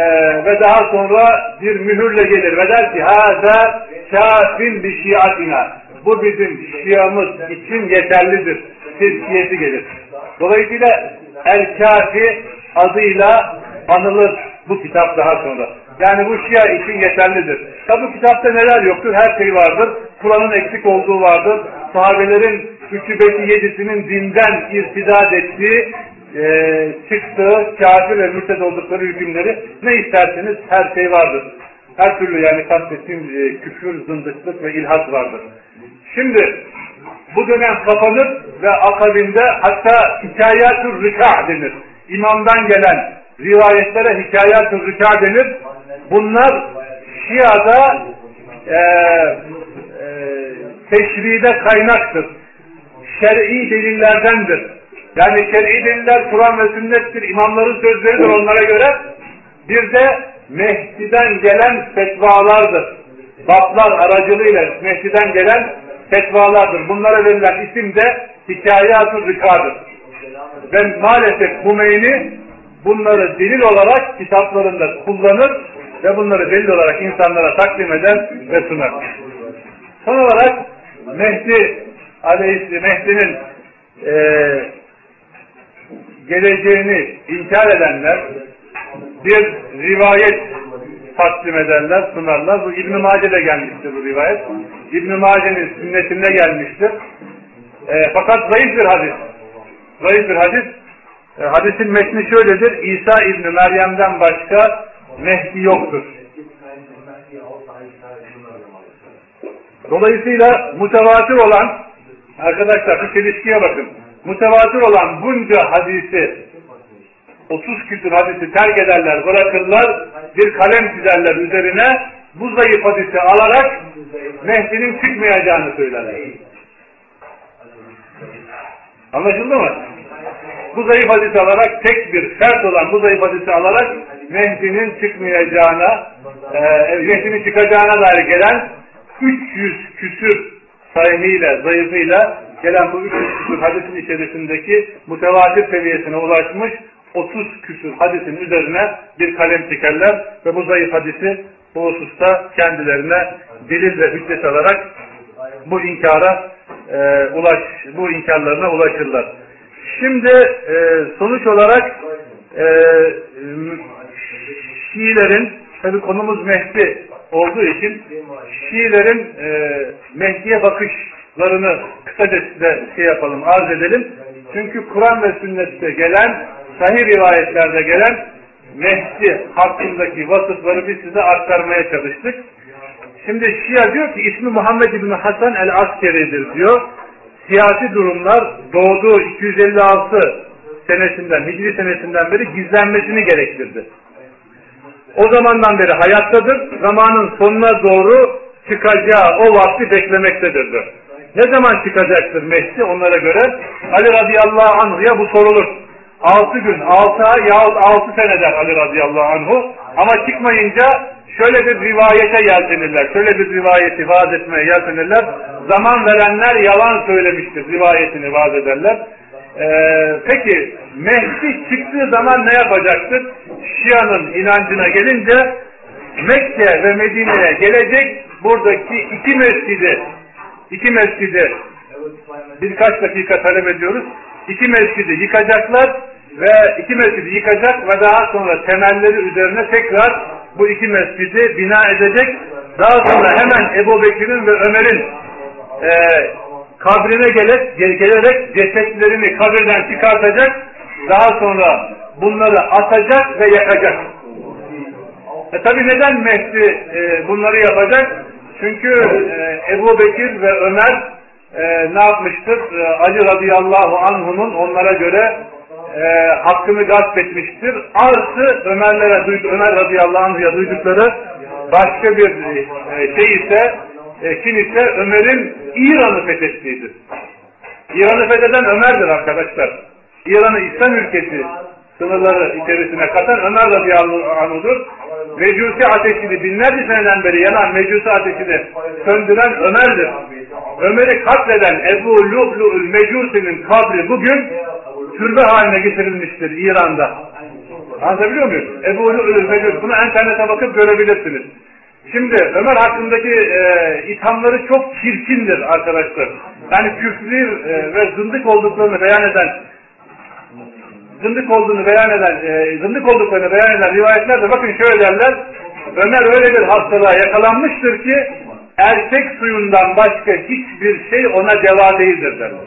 ve daha sonra bir mühürle gelir ve der ki Hâzâ kâfin bi şiatina. Bu bizim şiamız için yeterlidir. Tezkiyesi gelir. Dolayısıyla El-Kafi adıyla anılır bu kitap daha sonra. Yani bu Şia için yeterlidir. Tabi kitapta neler yoktur? Her şey vardır. Kur'an'ın eksik olduğu vardır. Sahabelerin üçü yedisinin dinden irtidad ettiği, e, çıktığı, kafir ve mürted oldukları hükümleri ne isterseniz her şey vardır. Her türlü yani kastettiğim e, küfür, zındıklık ve ilhat vardır. Şimdi bu dönem kapanır ve akabinde hatta hikayatü rika denir. İmamdan gelen rivayetlere hikayatü rika denir. Bunlar Şia'da e, teşride kaynaktır. Şer'i delillerdendir. Yani şer'i deliller Kur'an ve sünnettir. İmamların sözleridir onlara göre. Bir de Mehdi'den gelen fetvalardır. Baplar aracılığıyla Mehdi'den gelen fetvalardır. Bunlara verilen isim de Hikayat-ı Rika'dır. Ve maalesef Hümeyni bunları delil olarak kitaplarında kullanır ve bunları delil olarak insanlara takdim eder ve sunar. Son olarak Mehdi Aleyhisselam Mehdi'nin e, geleceğini inkar edenler bir rivayet takdim ederler, sunarlar. Bu İbn-i Mace'de gelmiştir bu rivayet. İbn-i Mace'nin sünnetinde gelmiştir. E, fakat zayıf bir hadis. Zayıf bir hadis. E, hadisin metni şöyledir. İsa İbni Meryem'den başka Mehdi yoktur. Dolayısıyla mütevatir olan arkadaşlar bir çelişkiye bakın. Mütevatir olan bunca hadisi 30 küsur hadisi terk ederler, bırakırlar, bir kalem çizerler üzerine bu zayıf hadisi alarak Mehdi'nin çıkmayacağını söylerler. Anlaşıldı mı? Bu zayıf hadisi alarak tek bir şart olan bu zayıf hadisi alarak Mehdi'nin çıkmayacağına, e, Mehdi'nin çıkacağına dair gelen 300 küsür sahihiyle, zayıfıyla gelen bu 300 küsür hadisin içerisindeki mütevatir seviyesine ulaşmış 30 küsür hadisin üzerine bir kalem çekerler ve bu zayıf hadisi bu hususta kendilerine delil ve hüccet alarak bu inkara e, ulaş, bu inkarlarına ulaşırlar. Şimdi e, sonuç olarak e, Şiilerin, tabi konumuz Mehdi olduğu için Şiilerin e, Mehdi'ye bakışlarını kısaca size şey yapalım, arz edelim. Çünkü Kur'an ve sünnette gelen, sahih rivayetlerde gelen Mehdi hakkındaki vasıfları biz size aktarmaya çalıştık. Şimdi Şia diyor ki ismi Muhammed İbni Hasan el-Askeri'dir diyor. Siyasi durumlar doğduğu 256 senesinden, Hicri senesinden beri gizlenmesini gerektirdi. O zamandan beri hayattadır. Zamanın sonuna doğru çıkacağı o vakti beklemektedir diyor. Ne zaman çıkacaktır Mehdi onlara göre? Ali radıyallahu anh'ya bu sorulur. 6 gün, 6 ay yahut 6 sene der Ali radıyallahu anhu. Ama çıkmayınca şöyle bir rivayete yeltenirler. Şöyle bir rivayeti vaaz etmeye yeltenirler. Zaman verenler yalan söylemiştir rivayetini vaaz ederler. Ee, peki Mehdi çıktığı zaman ne yapacaktır? Şia'nın inancına gelince Mekke ve Medine'ye gelecek buradaki iki mescidi iki mescidi birkaç dakika talep ediyoruz. iki mescidi yıkacaklar ve iki mescidi yıkacak ve daha sonra temelleri üzerine tekrar bu iki mescidi bina edecek. Daha sonra hemen Ebu Bekir'in ve Ömer'in e, kabrine gelip, gel- gelerek cesetlerini kabirden çıkartacak. Daha sonra bunları atacak ve yakacak. E tabi neden Mehdi e, bunları yapacak? Çünkü e, Ebu Bekir ve Ömer e, ne yapmıştır? E, Ali radıyallahu anhu'nun onlara göre e, hakkını gasp etmiştir. Artı Ömerlere, duydu, Ömer radıyallahu anhu'ya duydukları başka bir e, şey ise e, kim ise Ömer'in İran'ı fethettiğidir. İran'ı fetheden Ömer'dir arkadaşlar. İran'ı İslam ülkesi sınırları içerisine katan Ömer radıyallahu anhu'dur. Mecusi ateşini binlerce seneden beri yanan mecusi ateşini söndüren Ömer'dir. Ömer'i katleden Ebu Lu'lu'ül Mecusi'nin kabri bugün türbe haline getirilmiştir İran'da. Anlatabiliyor muyum? Ebu Lu'lu'ül Mecusi. Bunu internete bakıp görebilirsiniz. Şimdi Ömer hakkındaki e, ithamları çok çirkindir arkadaşlar. Yani küfrü e, ve zındık olduklarını beyan eden zındık olduğunu beyan eden, e, zındık olduklarını beyan eden rivayetlerde bakın şöyle derler. Ömer öyle bir hastalığa yakalanmıştır ki erkek suyundan başka hiçbir şey ona deva değildir derler.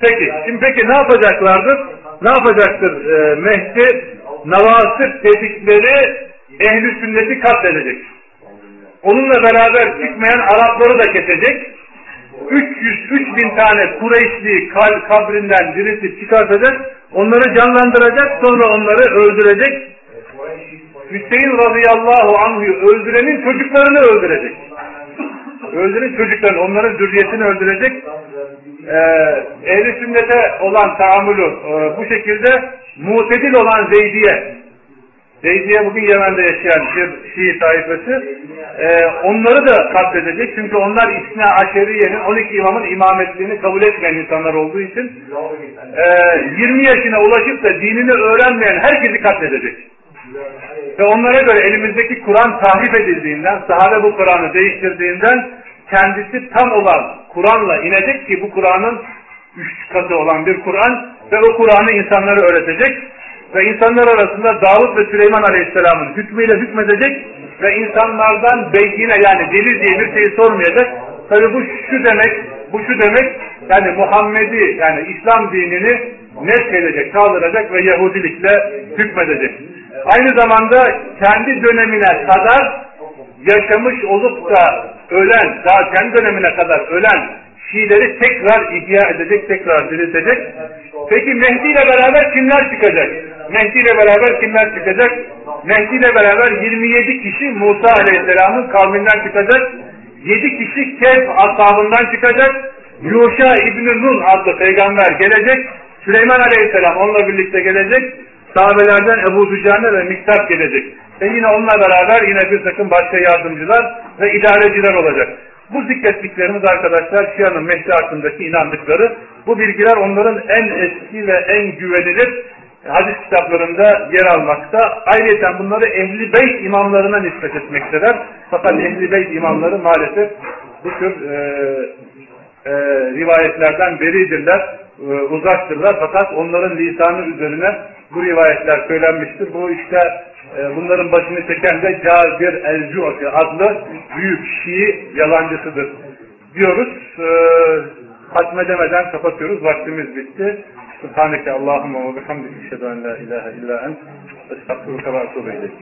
Peki, şimdi peki ne yapacaklardır? Ne yapacaktır e, Mehdi? Navasıp dedikleri ehli sünneti katledecek. Onunla beraber çıkmayan Arapları da kesecek. 300 3000 tane Kureyşli kabrinden diriltip çıkartacak. Onları canlandıracak. Sonra onları öldürecek. Hüseyin radıyallahu anh'ı öldürenin çocuklarını öldürecek. Öldüren çocuklarını, onların zürriyetini öldürecek. Ee, ehli sünnete olan tahammülü e, bu şekilde mutedil olan Zeydiye Zeydiye bugün Yemen'de yaşayan bir Şii taifesi. Ee, onları da katledecek. Çünkü onlar İsna Aşeriye'nin 12 imamın imametliğini kabul etmeyen insanlar olduğu için e, 20 yaşına ulaşıp da dinini öğrenmeyen herkesi katledecek. Ve onlara göre elimizdeki Kur'an tahrif edildiğinden, sahabe bu Kur'an'ı değiştirdiğinden kendisi tam olan Kur'an'la inecek ki bu Kur'an'ın üç katı olan bir Kur'an ve o Kur'an'ı insanlara öğretecek ve insanlar arasında Davut ve Süleyman Aleyhisselam'ın hükmüyle hükmedecek ve insanlardan beyyine yani delil diye bir şeyi sormayacak. Tabi bu şu demek, bu şu demek yani Muhammed'i yani İslam dinini net edecek, kaldıracak ve Yahudilikle hükmedecek. Aynı zamanda kendi dönemine kadar yaşamış olup da ölen, daha kendi dönemine kadar ölen Şiileri tekrar ihya edecek, tekrar diriltecek. Peki Mehdi ile beraber kimler çıkacak? Mehdi ile beraber kimler çıkacak? Mehdi ile beraber 27 kişi Musa Aleyhisselam'ın kavminden çıkacak. 7 kişi Kehf ashabından çıkacak. Yuşa İbni Nun adlı peygamber gelecek. Süleyman Aleyhisselam onunla birlikte gelecek. Sahabelerden Ebu Dücane ve Miktat gelecek. Ve yine onunla beraber yine bir takım başka yardımcılar ve idareciler olacak. Bu zikrettiklerimiz arkadaşlar Şia'nın Mehdi hakkındaki inandıkları. Bu bilgiler onların en eski ve en güvenilir hadis kitaplarında yer almakta. Ayrıca bunları Ehli Beyt imamlarına nispet etmektedir. Fakat Ehli Beyt imamları maalesef bu tür e, e, rivayetlerden beridirler, e, uzaktırlar. Fakat onların lisanı üzerine bu rivayetler söylenmiştir. Bu işte bunların başını çeken de Cabir el-Cu'fi adlı büyük Şii yalancısıdır diyoruz. E, hatmedemeden kapatıyoruz. Vaktimiz bitti. Subhaneke Allahümme ve bihamdik eşhedü en la ilahe illa ent estağfurullah ve etûbü ileyk.